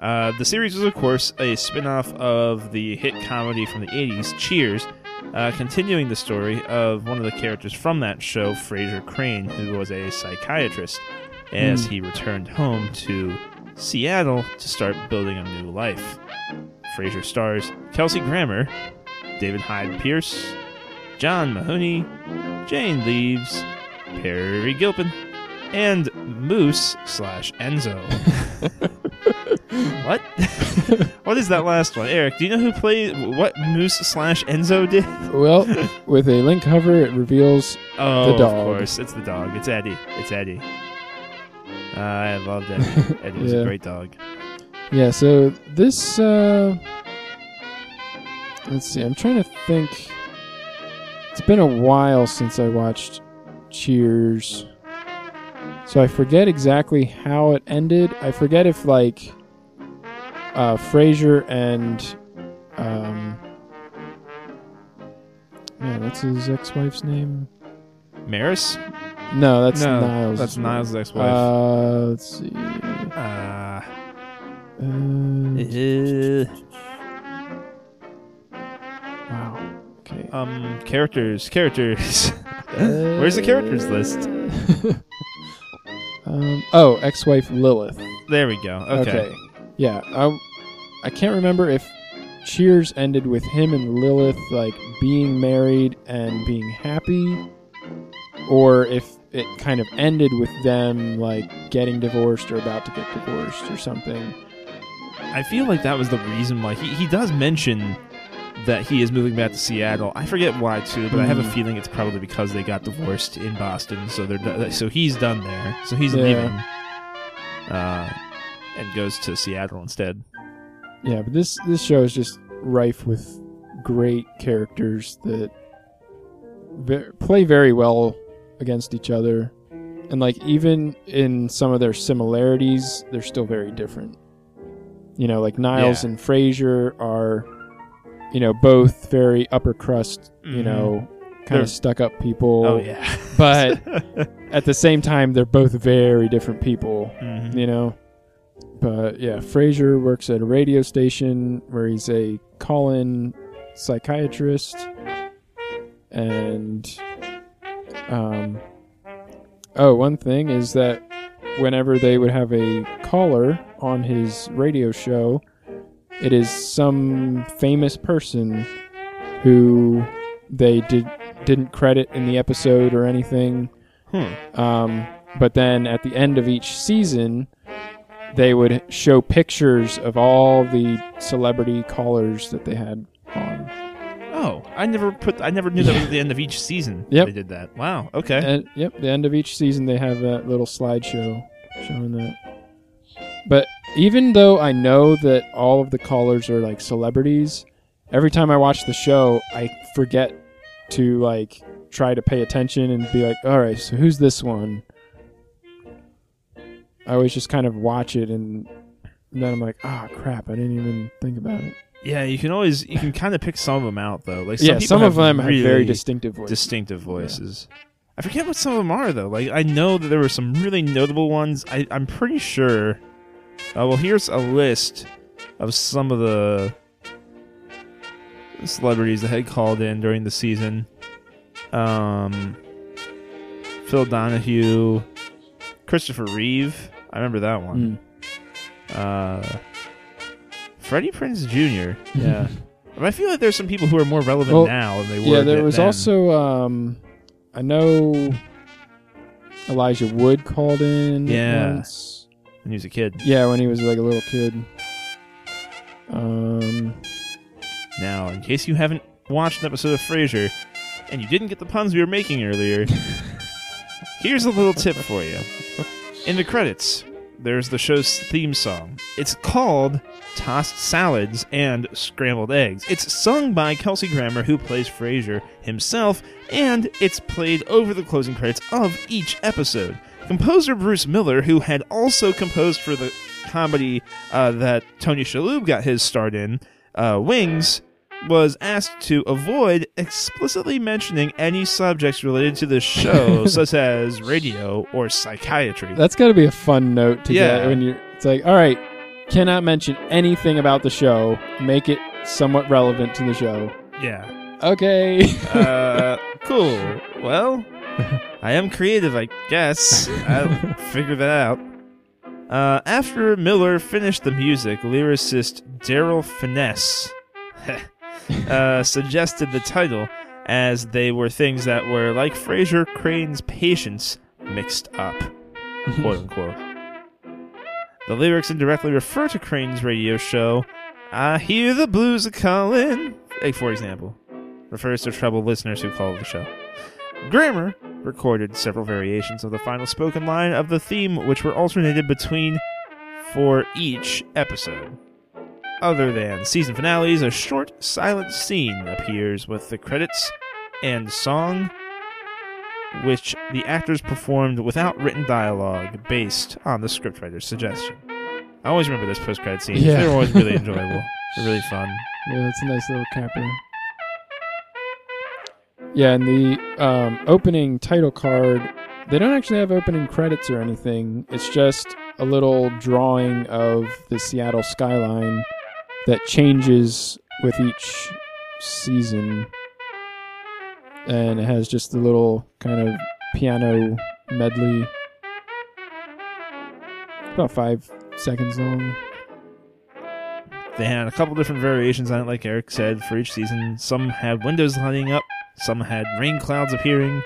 Uh, the series was, of course, a spin off of the hit comedy from the 80s, Cheers, uh, continuing the story of one of the characters from that show, Frasier Crane, who was a psychiatrist, as Hmm. he returned home to Seattle to start building a new life. Frasier stars Kelsey Grammer, David Hyde Pierce, John Mahoney, Jane Leeves, Peri Gilpin, and Moose slash Enzo. what? what is that last one, Eric? Do you know who played what Moose slash Enzo did? Well, with a link hover, it reveals Oh, The dog. of course, it's the dog. It's Eddie. It's Eddie. Uh, I loved Eddie. Eddie was Yeah. a great dog. Yeah, so this uh let's see, I'm trying to think it's been a while since I watched Cheers. So I forget exactly how it ended. I forget if like uh Frasier and um Yeah, what's his ex-wife's name? Maris? No, that's no, Niles. That's Niles' ex-wife. Uh, let's see. Uh, Uh, wow. Okay. um, characters, characters. Where's the characters list? um, oh, ex-wife Lilith. There we go. Okay. Yeah. I, I can't remember if Cheers ended with him and Lilith like being married and being happy, or if it kind of ended with them like getting divorced or about to get divorced or something. I feel like that was the reason why he, he does mention that he is moving back to Seattle. I forget why too, but I have a Hmm. feeling it's probably because they got divorced in Boston, so they're so he's done there, so he's Yeah. leaving, uh, and goes to Seattle instead. Yeah, but this this show is just rife with great characters that ve- play very well against each other, and like even in some of their similarities, they're still very different. You know, like Niles Yeah. and Frasier are, you know, both very upper crust. You Mhm. know, kind of stuck up people. Oh yeah, But at the same time, they're both very different people Mhm. you know. But yeah, Frasier works at a radio station where he's a call-in psychiatrist, and um, oh, one thing is that whenever they would have a caller on his radio show, it is some famous person who they did didn't credit in the episode or anything. Hmm. Um, but then at the end of each season, they would show pictures of all the celebrity callers that they had on. Oh, I never put. I never knew that was at the end of each season. Yep. they did that. Wow. Okay. And yep, the end of each season they have that little slideshow showing that. But even though I know that all of the callers are like celebrities, every time I watch the show, I forget to like try to pay attention and be like, "All right, so who's this one?" I always just kind of watch it and then I'm like, "Ah, crap, I didn't even think about it." yeah, you can always you can kind of pick some of them out though. Like some yeah, some of them have very distinctive voices. distinctive voices. I forget what some of them are though. Like I know that there were some really notable ones. I, I'm pretty sure. Uh, well, here's a list of some of the celebrities that had called in during the season. Um, Phil Donahue, Christopher Reeve. I remember that one. Mm. Uh, Freddie Prinze Jr. Yeah. I feel like there's some people who are more relevant Well, now than they were. Yeah, there was then. also um, I know Elijah Wood called in Yeah. once. when he was a kid. Yeah, when he was like a little kid. Um, Now, in case you haven't watched an episode of Frasier and you didn't get the puns we were making earlier, here's a little tip for you. In the credits, there's the show's theme song. It's called Tossed Salads and Scrambled Eggs. It's sung by Kelsey Grammer, who plays Frasier himself, and it's played over the closing credits of each episode. Composer Bruce Miller, who had also composed for the comedy uh, that Tony Shalhoub got his start in, uh, Wings, was asked to avoid explicitly mentioning any subjects related to the show, such as radio or psychiatry. that's got to be a fun note to Yeah. get when you're. It's like, all right, cannot mention anything about the show. Make it somewhat relevant to the show. Yeah. Okay. Uh, cool. Well, I am creative, I guess. I'll figure that out. Uh, after Miller finished the music, lyricist Darryl Phinnessee uh, suggested the title as they were things that were like Frasier Crane's patients mixed up, quote unquote. The lyrics indirectly refer to Crane's radio show, I Hear the Blues a Callin', like for example, refers to troubled listeners who call the show. Grammer recorded several variations of the final spoken line of the theme, which were alternated between for each episode. Other than season finales, a short silent scene appears with the credits and song, which the actors performed without written dialogue based on the scriptwriter's suggestion. I always remember those post credit scenes. Yeah. They were always really enjoyable. They're really fun. Yeah, that's a nice little capper. Yeah, and the um, opening title card, they don't actually have opening credits or anything. It's just a little drawing of the Seattle skyline that changes with each season. And it has just a little kind of piano medley. About five seconds long. They had a couple different variations on it, like Eric said, for each season. Some had windows lighting up, some had rain clouds appearing,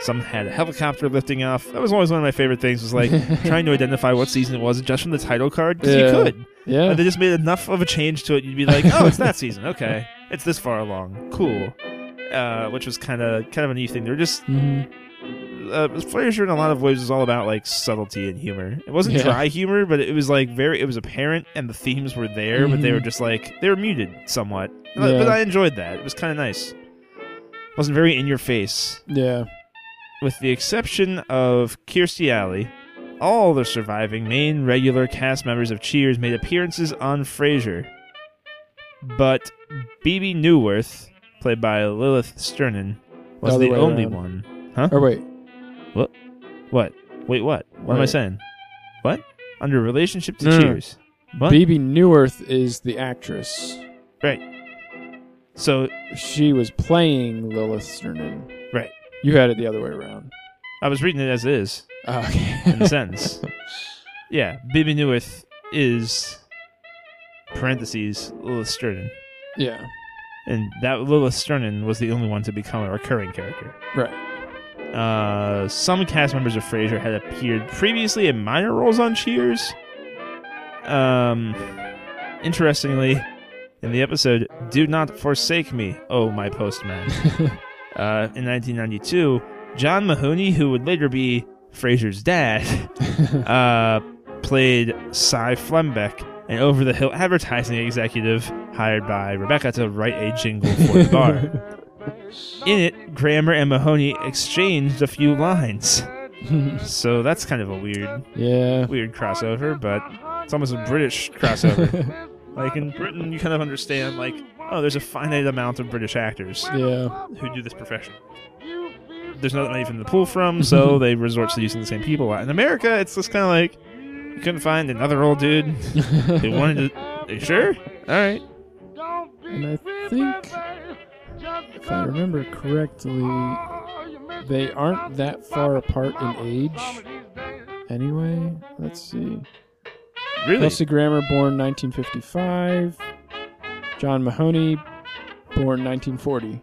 some had a helicopter lifting off. That was always one of my favorite things, was like trying to identify what season it was just from the title card, because Yeah. you could. Yeah. But they just made enough of a change to it, you'd be like, oh, it's that season. Okay. It's this far along. Cool. Uh, which was kind of kind of a neat thing. They were just hmm uh, Frasier in a lot of ways was all about like subtlety and humor. It wasn't Yeah. dry humor, but it was like very. It was apparent, and the themes were there, but they were just like they were muted somewhat. Yeah. But I enjoyed that. It was kind of nice. wasn't very in your face, Yeah. With the exception of Kirstie Alley. All the surviving main regular cast members of Cheers made appearances on Frasier, but Bebe Neuwirth, played by Lilith Sternin, was Other the only around. one. Huh? Or wait. What? What? Wait, what? What am I saying? What? Under relationship to No, no, no. Cheers. What? Bebe Neuwirth is the actress. right. So She was playing Lilith Sternin. You had it the other way around. I was reading it as is Oh, okay. in a sentence. yeah, Bebe Neuwirth is parentheses Lilith Sternin, yeah. and that Lilith Sternin was the only one to become a recurring character. Right. Uh, some cast members of Frasier had appeared previously in minor roles on Cheers. Um, interestingly, in the episode "Do Not Forsake Me, Oh My Postman," uh, in 1992, John Mahoney, who would later be Frasier's dad, uh, played Cy Flembeck, an over-the-hill advertising executive hired by Rebecca to write a jingle for the bar. In it, Grammer and Mahoney exchanged a few lines. So that's kind of a weird, yeah. weird crossover, but it's almost a British crossover. like in Britain, you kind of understand, like, oh, there's a finite amount of British actors yeah. who do this profession. There's not many from to pull from, so they resort to using the same people. In America, it's just kind of like you couldn't find another old dude who wanted to. Are you sure? All right. and I think, if I remember correctly, they aren't that far apart in age. Anyway, let's see. Really? Kelsey Grammer, born 1955. John Mahoney, born 1940.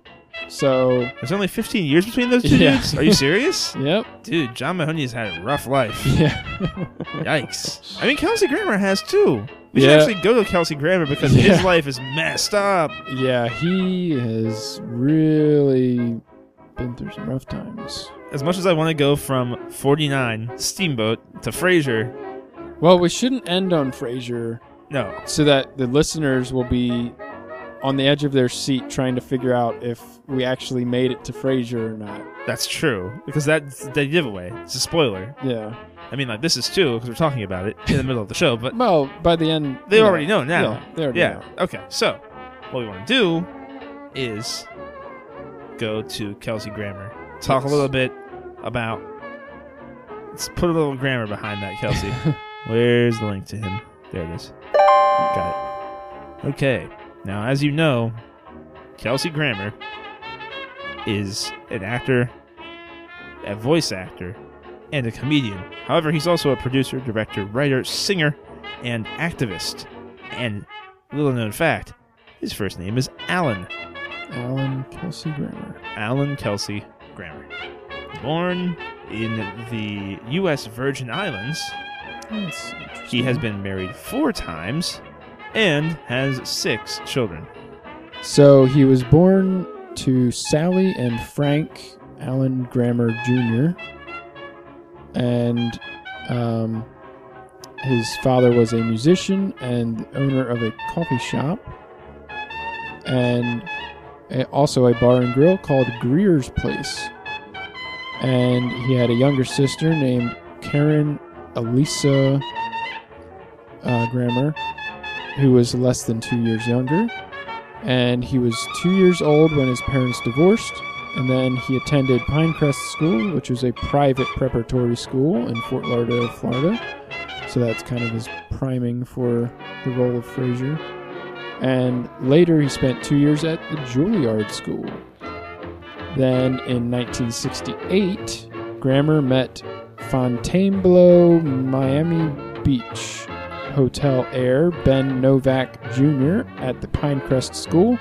So, There's only 15 years between those two Yeah. dudes. Are you serious? yep. Dude, John Mahoney's had a rough life. Yeah. Yikes. I mean, Kelsey Grammer has too. We should actually go to Kelsey Grammer because Yeah. his life is messed up. yeah, he has really been through some rough times. As much as I want to go from 49 Steamboat to Frasier, Well, we shouldn't end on Frasier no. so that the listeners will be on the edge of their seat trying to figure out if we actually made it to Frasier or not. That's true because that's the giveaway. It's a spoiler. Yeah. I mean, like this is too because we're talking about it in the middle of the show, but Well, by the end, they you already know now. Yeah, they already Yeah. know. Okay. So, what we want to do is go to Kelsey Grammer, talk a little bit about. Let's put a little grammar behind that, Kelsey. Where's the link to him? There it is. Got it. Okay. Now, as you know, Kelsey Grammer is an actor, a voice actor, and a comedian. However, he's also a producer, director, writer, singer, and activist. And little known fact, his first name is Alan. Alan Kelsey Grammer. Alan Kelsey Grammer. Born in the U.S. Virgin Islands, he has been married four times and has six children. So he was born to Sally and Frank Allen Grammer Jr. And um, his father was a musician and owner of a coffee shop, and also a bar and grill called Greer's Place. And he had a younger sister named Karen Elisa uh, Grammer, who was less than two years younger and he was two years old when his parents divorced. And then he attended Pinecrest School, which was a private preparatory school in Fort Lauderdale, Florida. So that's kind of his priming for the role of Frasier. And later he spent two years at the Juilliard School. Then in 1968, Grammer met Fontainebleau, Miami Beach Hotel heir Ben Novak Jr. at the Pinecrest School,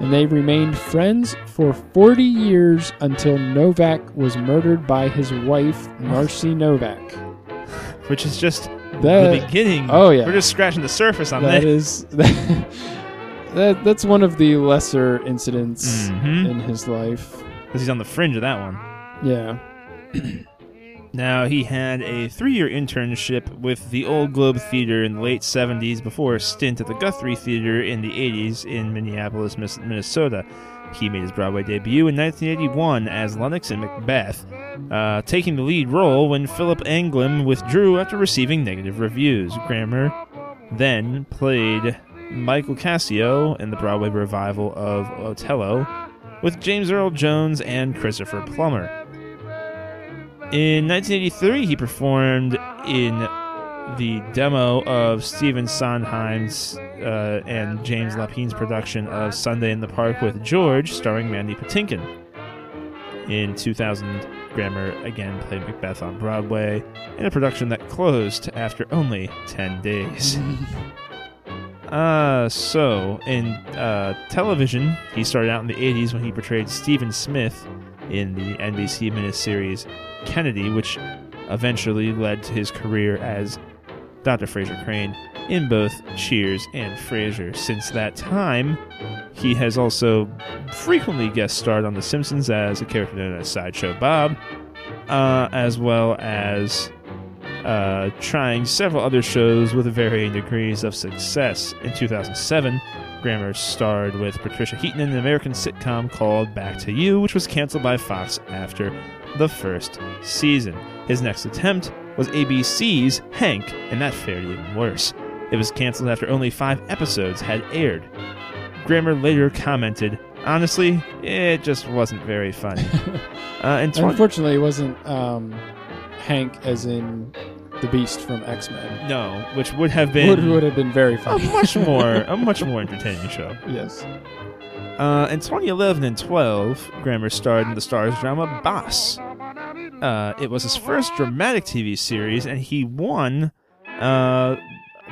and they remained friends for 40 years until Novak was murdered by his wife, Marcy Novak. Which is just the That, beginning. oh, yeah. We're just scratching the surface on that that. is that, that's one of the lesser incidents Mhm. in his life. Because he's on the fringe of that one. Yeah. Now, he had a three year internship with the Old Globe Theater in the late 70s before a stint at the Guthrie Theater in the 80s in Minneapolis, Minnesota. He made his Broadway debut in 1981 as Lennox in Macbeth, uh, taking the lead role when Philip Anglim withdrew after receiving negative reviews. Grammer then played Michael Cassio in the Broadway revival of Othello with James Earl Jones and Christopher Plummer. In 1983, he performed in the demo of Stephen Sondheim's uh, and James Lapine's production of Sunday in the Park with George, starring Mandy Patinkin. In 2000, Grammer again played Macbeth on Broadway in a production that closed after only 10 days. Uh, so, in uh, television, he started out in the 80s when he portrayed Stephen Smith in the NBC miniseries Kennedy, which eventually led to his career as Dr. Frasier Crane in both Cheers and Frasier. Since that time, he has also frequently guest starred on The Simpsons as a character known as Sideshow Bob, uh, as well as uh, trying several other shows with varying degrees of success. In 2007, Grammer starred with Patricia Heaton in an American sitcom called Back to You, which was canceled by Fox after the first season. His next attempt was ABC's Hank, and that fared even worse. It was canceled after only five episodes had aired. Grammer later commented, Honestly, it just wasn't very funny. uh, and 20- Unfortunately, it wasn't um, Hank as in the Beast from X Men. no, which would have been Would, would have been very a funny. much more a much more entertaining show. yes. Uh, in 2011 and 12, Grammer starred in the Starz drama Boss. Uh, it was his first dramatic TV series, and he won uh,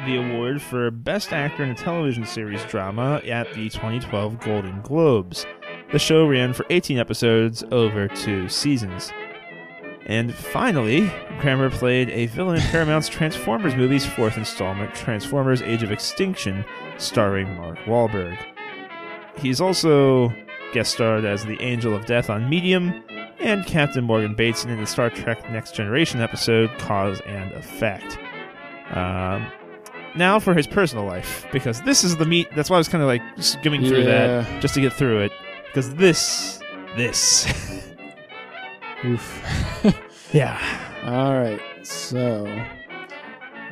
the award for Best Actor in a Television Series Drama at the 2012 Golden Globes. The show ran for 18 episodes over two seasons. And finally, Grammer played a villain in Paramount's Transformers movie's fourth installment, Transformers Age of Extinction, starring Mark Wahlberg. He's also guest starred as the Angel of Death on Medium and Captain Morgan Bateson in the Star Trek Next Generation episode Cause and Effect. Um, now for his personal life, because this is the meat. That's why I was kind of like skimming through Yeah. that just to get through it. Because this, this, Oof. yeah. All right. So,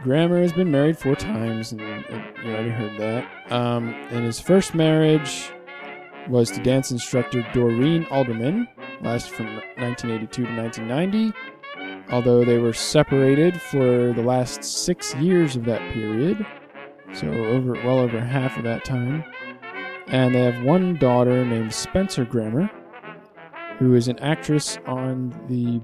Grammer has been married four times, and you already heard that. Um, and his first marriage was to dance instructor Doreen Alderman, lasted from 1982 to 1990. Although they were separated for the last six years of that period, so over well over half of that time. And they have one daughter named Spencer Grammer, who is an actress on the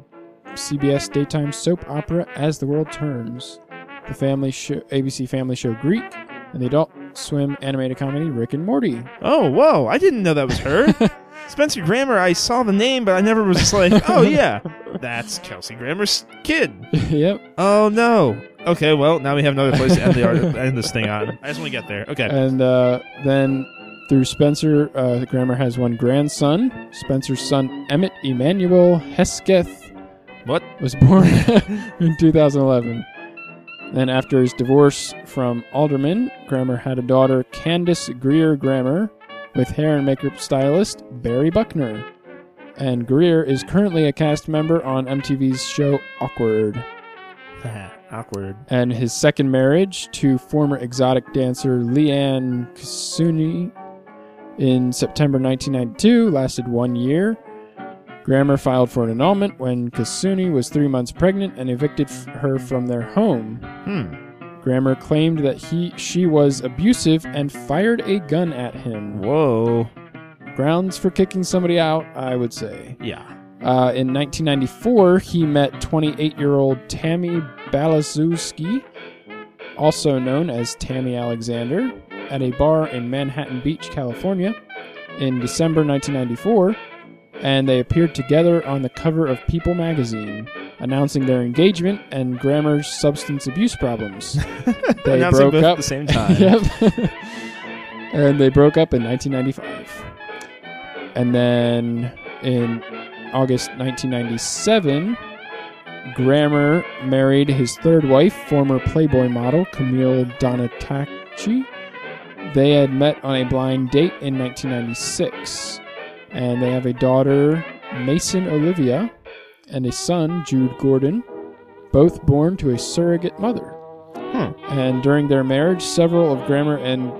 CBS daytime soap opera As the World Turns, the family show, ABC family show Greek, and the adult swim animated comedy Rick and Morty. Oh, whoa! I didn't know that was her. Spencer Grammer. I saw the name, but I never was like, oh yeah, that's Kelsey Grammer's kid. yep. Oh no. Okay, well now we have another place to end the art, end this thing on. I just want to get there. Okay. And uh, then through Spencer, uh, Grammer has one grandson. Spencer's son Emmett Emmanuel Hesketh What? was born in 2011. Then after his divorce from Alderman, Grammer had a daughter, Candace Greer Grammer, with hair and makeup stylist Barrie Buckner. And Greer is currently a cast member on MTV's show Awkward. Awkward. And his second marriage to former exotic dancer Leanne Kasuni in September 1992 lasted one year. Grammer filed for an annulment when Kasuni was three months pregnant and evicted f- her from their home. Hmm. Grammer claimed that he she was abusive and fired a gun at him. Whoa. Grounds for kicking somebody out, I would say. Yeah. Uh, in 1994, he met 28 year old Tammy Baliszewski, also known as Tammy Alexander, at a bar in Manhattan Beach, California, in December 1994, and they appeared together on the cover of People magazine, announcing their engagement and Grammer's substance abuse problems. They Announcing broke both up at the same time. yep. and they broke up in 1995. And then in August 1997, Grammer married his third wife, former Playboy model Camille Donatacci. They had met on a blind date in 1996. And they have a daughter, Mason Olivia, and a son, Jude Gordon, both born to a surrogate mother. Hmm. And during their marriage, several of Grammer and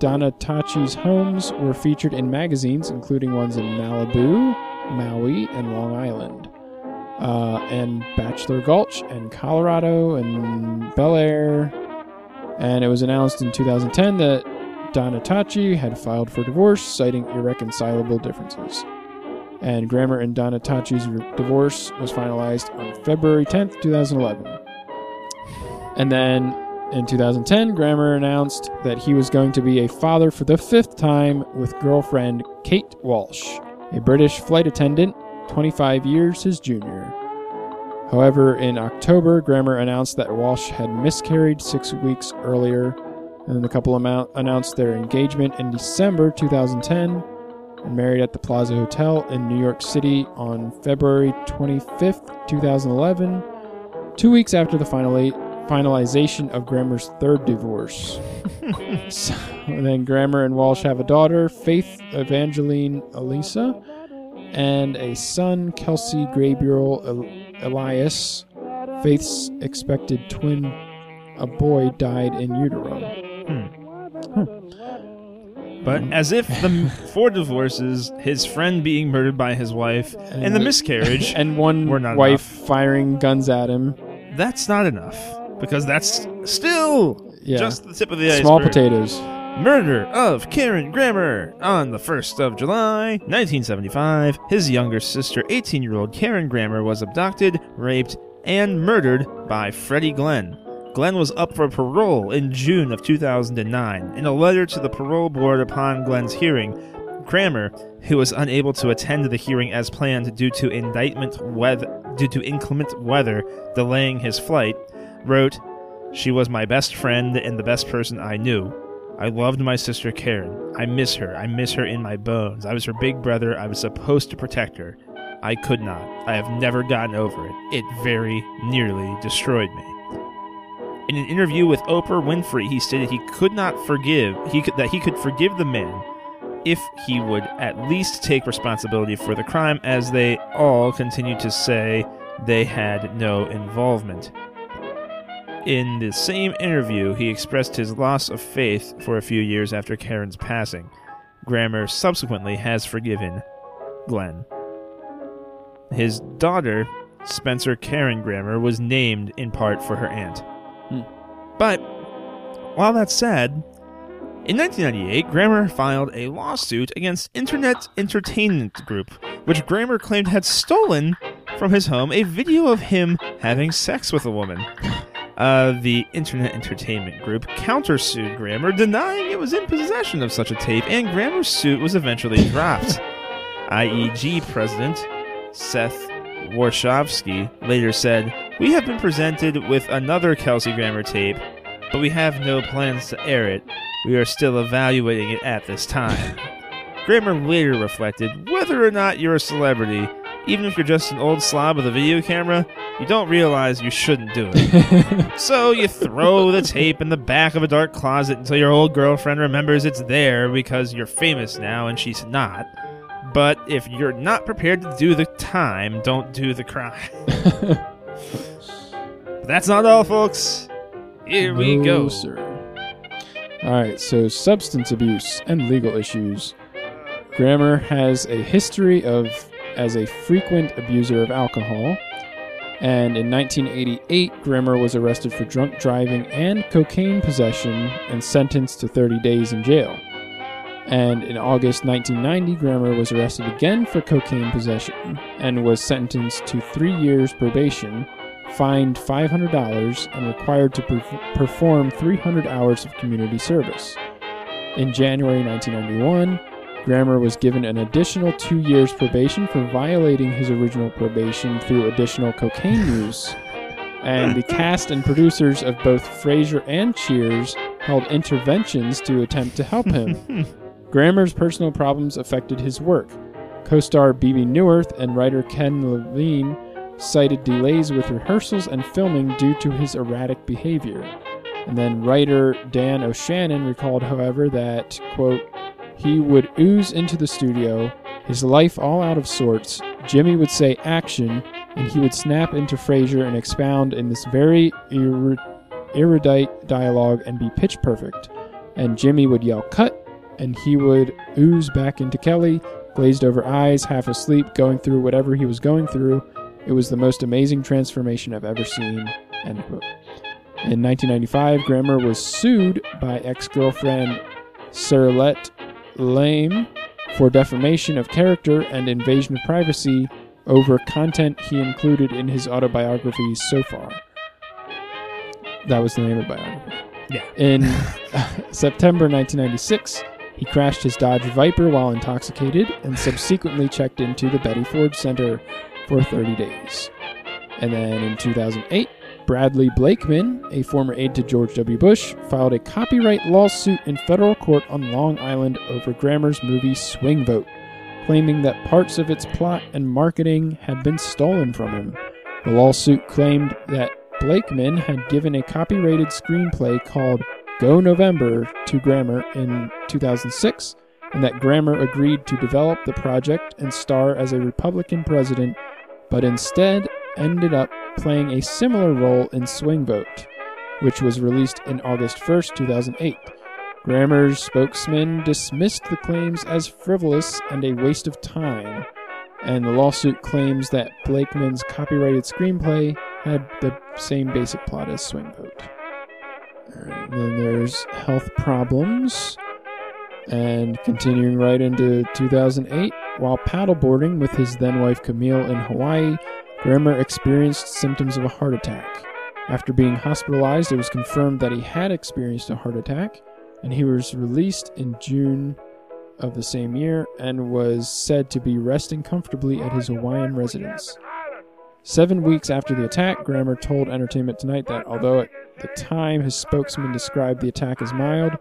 Donatacci's homes were featured in magazines, including ones in Malibu, Maui, and Long Island, uh, and Bachelor Gulch, and Colorado, and Bel Air. And it was announced in 2010 that Donatacci had filed for divorce, citing irreconcilable differences. And Grammer and Donatacci's divorce was finalized on February 10th, 2011. And then in 2010, Grammer announced that he was going to be a father for the fifth time with girlfriend Kate Walsh, a British flight attendant, 25 years his junior. However, in October, Grammer announced that Walsh had miscarried six weeks earlier, and then the couple announced their engagement in December 2010 and married at the Plaza Hotel in New York City on February 25th, 2011, two weeks after the finally finalization of Grammer's third divorce. so, then Grammer and Walsh have a daughter, Faith Evangeline Elisa, and a son, Kelsey Gabriel Elias. Faith's expected twin, a boy, died in utero. But as if the four divorces, his friend being murdered by his wife, and, the miscarriage, and one We're not wife firing guns at him. that's not enough. Because that's still Yeah. just the tip of the iceberg. Small potatoes. Murder of Karen Grammer. On the 1st of July, 1975, his younger sister, 18 year old Karen Grammer, was abducted, raped, and murdered by Freddie Glenn. Glenn was up for parole in June of 2009. In a letter to the parole board upon Glenn's hearing, Grammer, who was unable to attend the hearing as planned due to indictment weather, due to inclement weather delaying his flight, wrote, "She was my best friend and the best person I knew. I loved my sister Karen. I miss her. I miss her in my bones. I was her big brother. I was supposed to protect her. I could not. I have never gotten over it. It very nearly destroyed me." In an interview with Oprah Winfrey, he stated he could not forgive he could, that he could forgive the man if he would at least take responsibility for the crime, as they all continue to say they had no involvement. In the same interview, he expressed his loss of faith for a few years after Karen's passing. Grammer subsequently has forgiven Glenn. His daughter, Spencer Karen Grammer, was named in part for her aunt. Hmm. But, while that's said, in 1998, Grammer filed a lawsuit against Internet Entertainment Group, which Grammer claimed had stolen from his home a video of him having sex with a woman. Uh, the Internet Entertainment Group countersued Grammer, denying it was in possession of such a tape, and Grammer's suit was eventually dropped. IEG president Seth Warshavsky later said, We have been presented with another Kelsey Grammer tape, but we have no plans to air it. We are still evaluating it at this time. Grammer later reflected, Whether or not you're a celebrity, even if you're just an old slob with a video camera, you don't realize you shouldn't do it. so you throw the tape in the back of a dark closet until your old girlfriend remembers it's there because you're famous now and she's not. But if you're not prepared to do the time, don't do the crime. but that's not all, folks. Here we go. sir. All right, so substance abuse and legal issues. Grammer has a history of as a frequent abuser of alcohol, and in 1988, Grammer was arrested for drunk driving and cocaine possession and sentenced to 30 days in jail. And in August 1990, Grammer was arrested again for cocaine possession and was sentenced to three years probation fined $500 and required to perf- perform 300 hours of community service. In January 1991, Grammer was given an additional two years probation for violating his original probation through additional cocaine use. And the cast and producers of both Frasier and Cheers held interventions to attempt to help him. Grammer's personal problems affected his work. Co star Bebe Neuwirth and writer Ken Levine cited delays with rehearsals and filming due to his erratic behavior. And then writer Dan O'Shannon recalled, however, that, quote, he would ooze into the studio, his life all out of sorts. Jimmy would say action, and he would snap into Frasier and expound in this very er- erudite dialogue and be pitch perfect. And Jimmy would yell cut, and he would ooze back into Kelly, glazed over eyes, half asleep, going through whatever he was going through. It was the most amazing transformation I've ever seen. End quote. In 1995, Grammer was sued by ex-girlfriend Sirlette Lame for defamation of character and invasion of privacy over content he included in his autobiography so far. That was the name of the biography. Yeah. In September 1996, he crashed his Dodge Viper while intoxicated and subsequently checked into the Betty Ford Center for 30 days. And then in 2008, Bradley Blakeman, a former aide to George W. Bush, filed a copyright lawsuit in federal court on Long Island over Grammer's movie Swing Vote, claiming that parts of its plot and marketing had been stolen from him. The lawsuit claimed that Blakeman had given a copyrighted screenplay called Go November to Grammer in 2006, and that Grammer agreed to develop the project and star as a Republican president, but instead ended up playing a similar role in Swing Vote, which was released in August 1st, 2008. Grammer's spokesman dismissed the claims as frivolous and a waste of time, and the lawsuit claims that Blakeman's copyrighted screenplay had the same basic plot as Swing Vote. Then there's health problems. And continuing right into 2008, while paddleboarding with his then wife Camille in Hawaii, Grammer experienced symptoms of a heart attack. After being hospitalized, it was confirmed that he had experienced a heart attack, and he was released in June of the same year and was said to be resting comfortably at his Hawaiian residence. Seven weeks after the attack, Grammer told Entertainment Tonight that although at the time his spokesman described the attack as mild,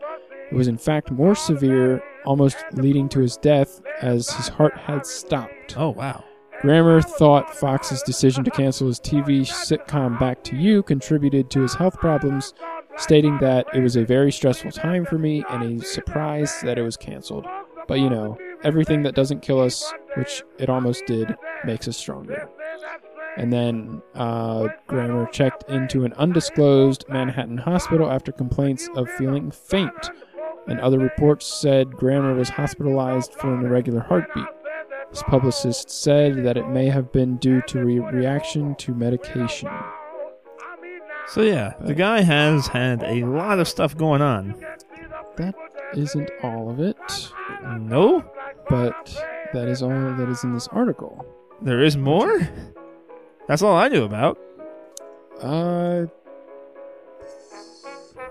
it was in fact more severe, almost leading to his death as his heart had stopped. Oh wow. Grammer thought Fox's decision to cancel his TV sitcom Back to You contributed to his health problems, stating that it was a very stressful time for me and a surprise that it was canceled. But you know, everything that doesn't kill us, which it almost did, makes us stronger. And then uh, Grammer checked into an undisclosed Manhattan hospital after complaints of feeling faint. And other reports said Grammer was hospitalized for an irregular heartbeat. His publicist said that it may have been due to a reaction to medication. So yeah, the guy has had a lot of stuff going on. That isn't all of it, No, but that is all that is in this article. there is more. That's all I knew about. Uh,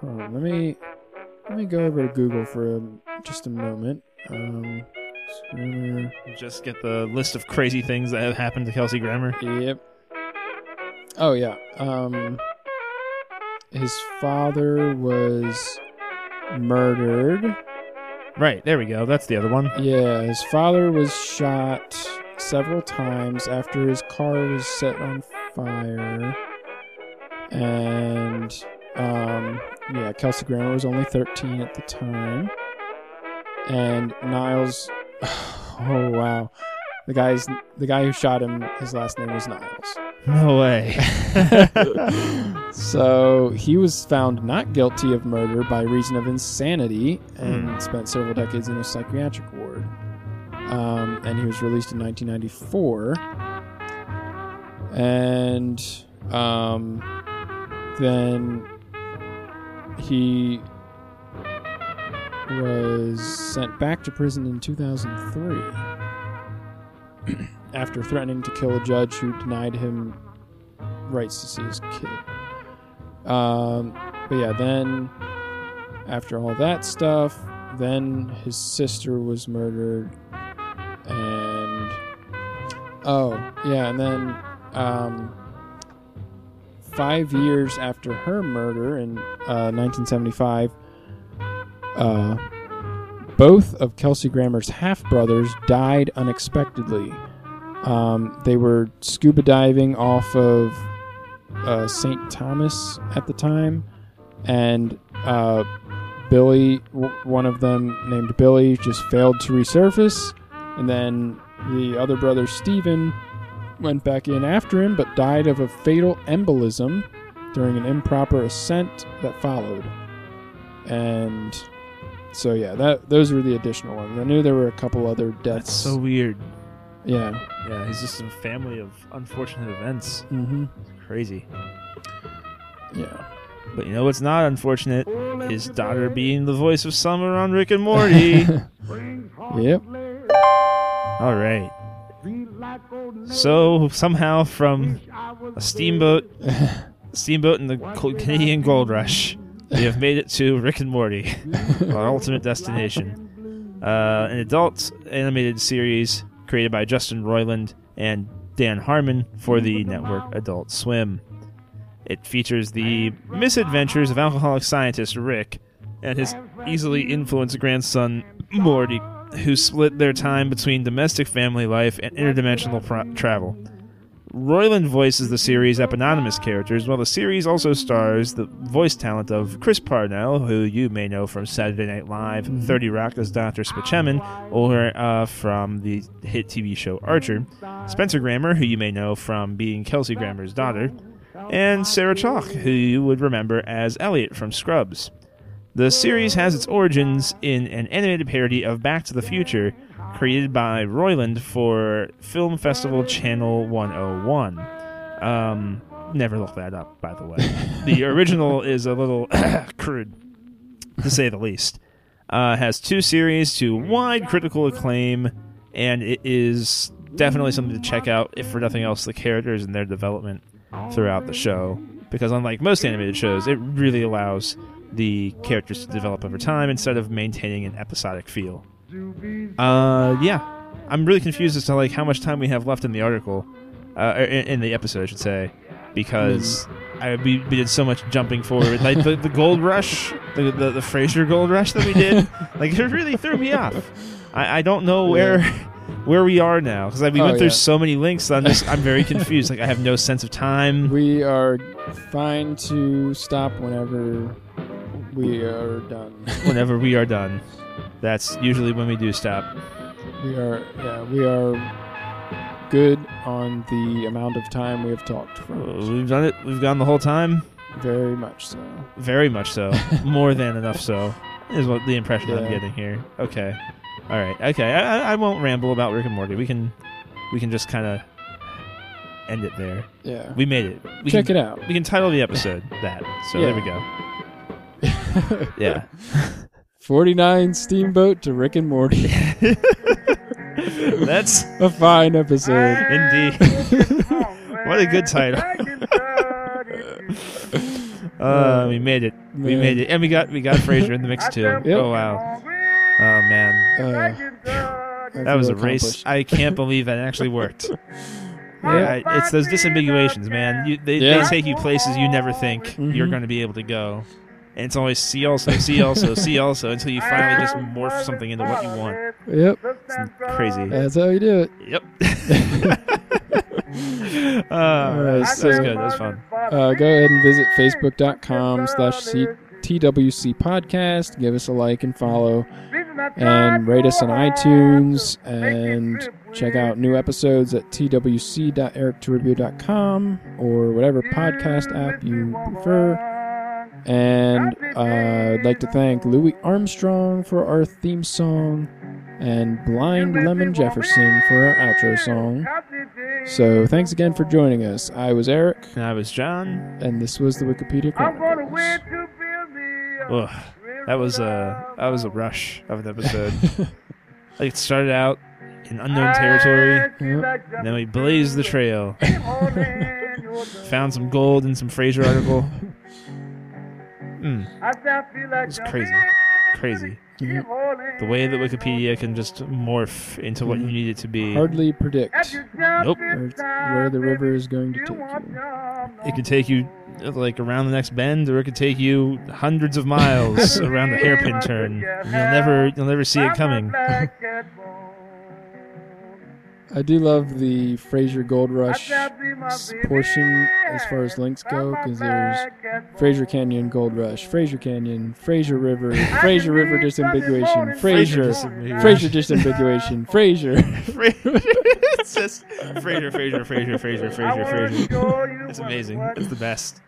on, let me let me go over to Google for a, just a moment. Um, Grammer. Just get the list of crazy things that have happened to Kelsey Grammer. Yep. Oh yeah. Um, his father was murdered. Right, there we go. That's the other one. Yeah, his father was shot several times after his car was set on fire. And um yeah, Kelsey Grammer was only 13 at the time. And Niles Oh wow. The guy's the guy who shot him, his last name was Niles. No way. So he was found not guilty of murder by reason of insanity and Hmm. spent several decades in a psychiatric ward. Um, and he was released in 1994. And um, then he was sent back to prison in 2003 after threatening to kill a judge who denied him rights to see his kid. Um, but yeah, then after all that stuff, then his sister was murdered, and oh yeah, and then um, five years after her murder in uh, 1975, uh, both of Kelsey Grammer's half brothers died unexpectedly. Um, they were scuba diving off of uh, St. Thomas at the time, and uh, Billy, w- one of them named Billy, just failed to resurface, and then the other brother Stephen went back in after him, but died of a fatal embolism during an improper ascent that followed. And so yeah, that those were the additional ones. I knew there were a couple other deaths. That's so weird. yeah. Yeah, he's just a family of unfortunate events. Mm-hmm. Crazy. Yeah. But you know what's not unfortunate? His daughter being the voice of Summer on Rick and Morty. Yep. All right. So somehow from a steamboat, steamboat in the Canadian Gold Rush, we have made it to Rick and Morty, our ultimate destination. Uh, an adult animated series created by Justin Roiland and Dan Harmon for the network Adult Swim. It features the misadventures of alcoholic scientist Rick and his easily influenced grandson Morty, who split their time between domestic family life and interdimensional pro- travel. Roiland voices the series' eponymous characters, while the series also stars the voice talent of Chris Parnell, who you may know from Saturday Night Live, 30 Rock as Dr. Spaceman, or uh, from the hit TV show Archer, Spencer Grammer, who you may know from being Kelsey Grammer's daughter, and Sarah Chalke, who you would remember as Elliot from Scrubs. The series has its origins in an animated parody of Back to the Future created by Roiland for Film Festival Channel 101. Um, never look that up, by the way. the original is a little crude, to say the least. Uh, has two series to wide critical acclaim, and it is definitely something to check out, if for nothing else, the characters and their development throughout the show. because unlike most animated shows, it really allows the characters to develop over time instead of maintaining an episodic feel. Uh, yeah, I'm really confused as to like how much time we have left in the article, uh, or in, in the episode, I should say, because I, we, we did so much jumping forward. Like the, the gold rush, the, the the Fraser gold rush that we did, like it really threw me off. I, I don't know where where we are now because like, we Oh, went through yeah. so many links. I'm just I'm very confused. Like I have no sense of time. We are fine to stop whenever we are done. Whenever we are done, that's usually when we do stop. we are, yeah, we are good on the amount of time we have talked for. Uh, We've done it. We've gone the whole time. Very much so. Very much so. More than enough so. Is what the impression I'm getting here. Okay. All right. Okay. I, I- won't ramble about Rick and Morty. We can we can just kind of end it there. Yeah. We made it. We Check can, it out. We can title the episode that. So there we go. Yeah. 49 Steamboat to Rick and Morty. That's a fine episode. indeed. what a good title. Uh, we made it. We Man. made it, and we got we got Fraser in the mix too. Yep. Oh wow. Oh man. Uh, That was a race. I can't believe that actually worked. Yeah. I- it's those disambiguations, man. You, they, Yeah. they take you places you never think Mhm. you're going to be able to go. And it's always see also, see also, see also until you finally just morph something into what you want. Yep. It's crazy. That's how you do it. Yep. uh, that, was, that was good. That was fun. Uh, go ahead and visit facebook.com slash TWC podcast. Give us a like and follow. And rate us on iTunes. And check out new episodes at twc.erictoribio.com or whatever podcast app you prefer. And uh, I'd like to thank Louis Armstrong for our theme song and Blind Lemon Jefferson for our outro song. So thanks again for joining us. I was Eric, And I was John. and this was the Wikipedia Chronicles. Ugh, that was a that was a rush of an episode. like it started out in unknown territory, Yep. and then we blazed the trail. Found some gold in some Fraser article. Mm, It's crazy. crazy. Mhm. The way that Wikipedia can just morph into what you need it to be. Hardly predict Nope. where, where the river is going to take you. It could take you uh, like around the next bend, or it could take you hundreds of miles around a hairpin turn. You'll never, you'll never see it coming. I do love the Fraser Gold Rush portion as far as links go because there's Fraser Canyon Gold Rush, Fraser Canyon, Fraser River, Fraser River disambiguation, Fraser. Fraser disambiguation, Fraser. it's just Fraser, Fraser, Fraser, Fraser, Fraser, Fraser. It's amazing. It's the best.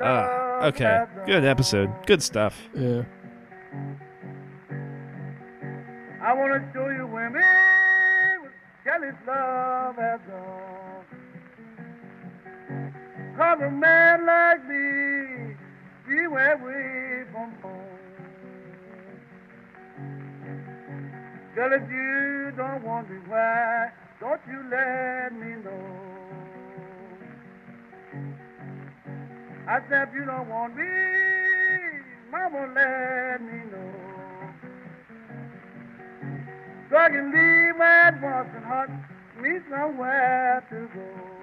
Ah, okay. Good episode. Good stuff. Yeah. I want to show you women with jealous love has gone. Cause a man like me, he went away from home. Girl, if you don't want me, why don't you let me know? I said, if you don't want me, mama, let me know. Drugging me mad, was and hot, me nowhere to go.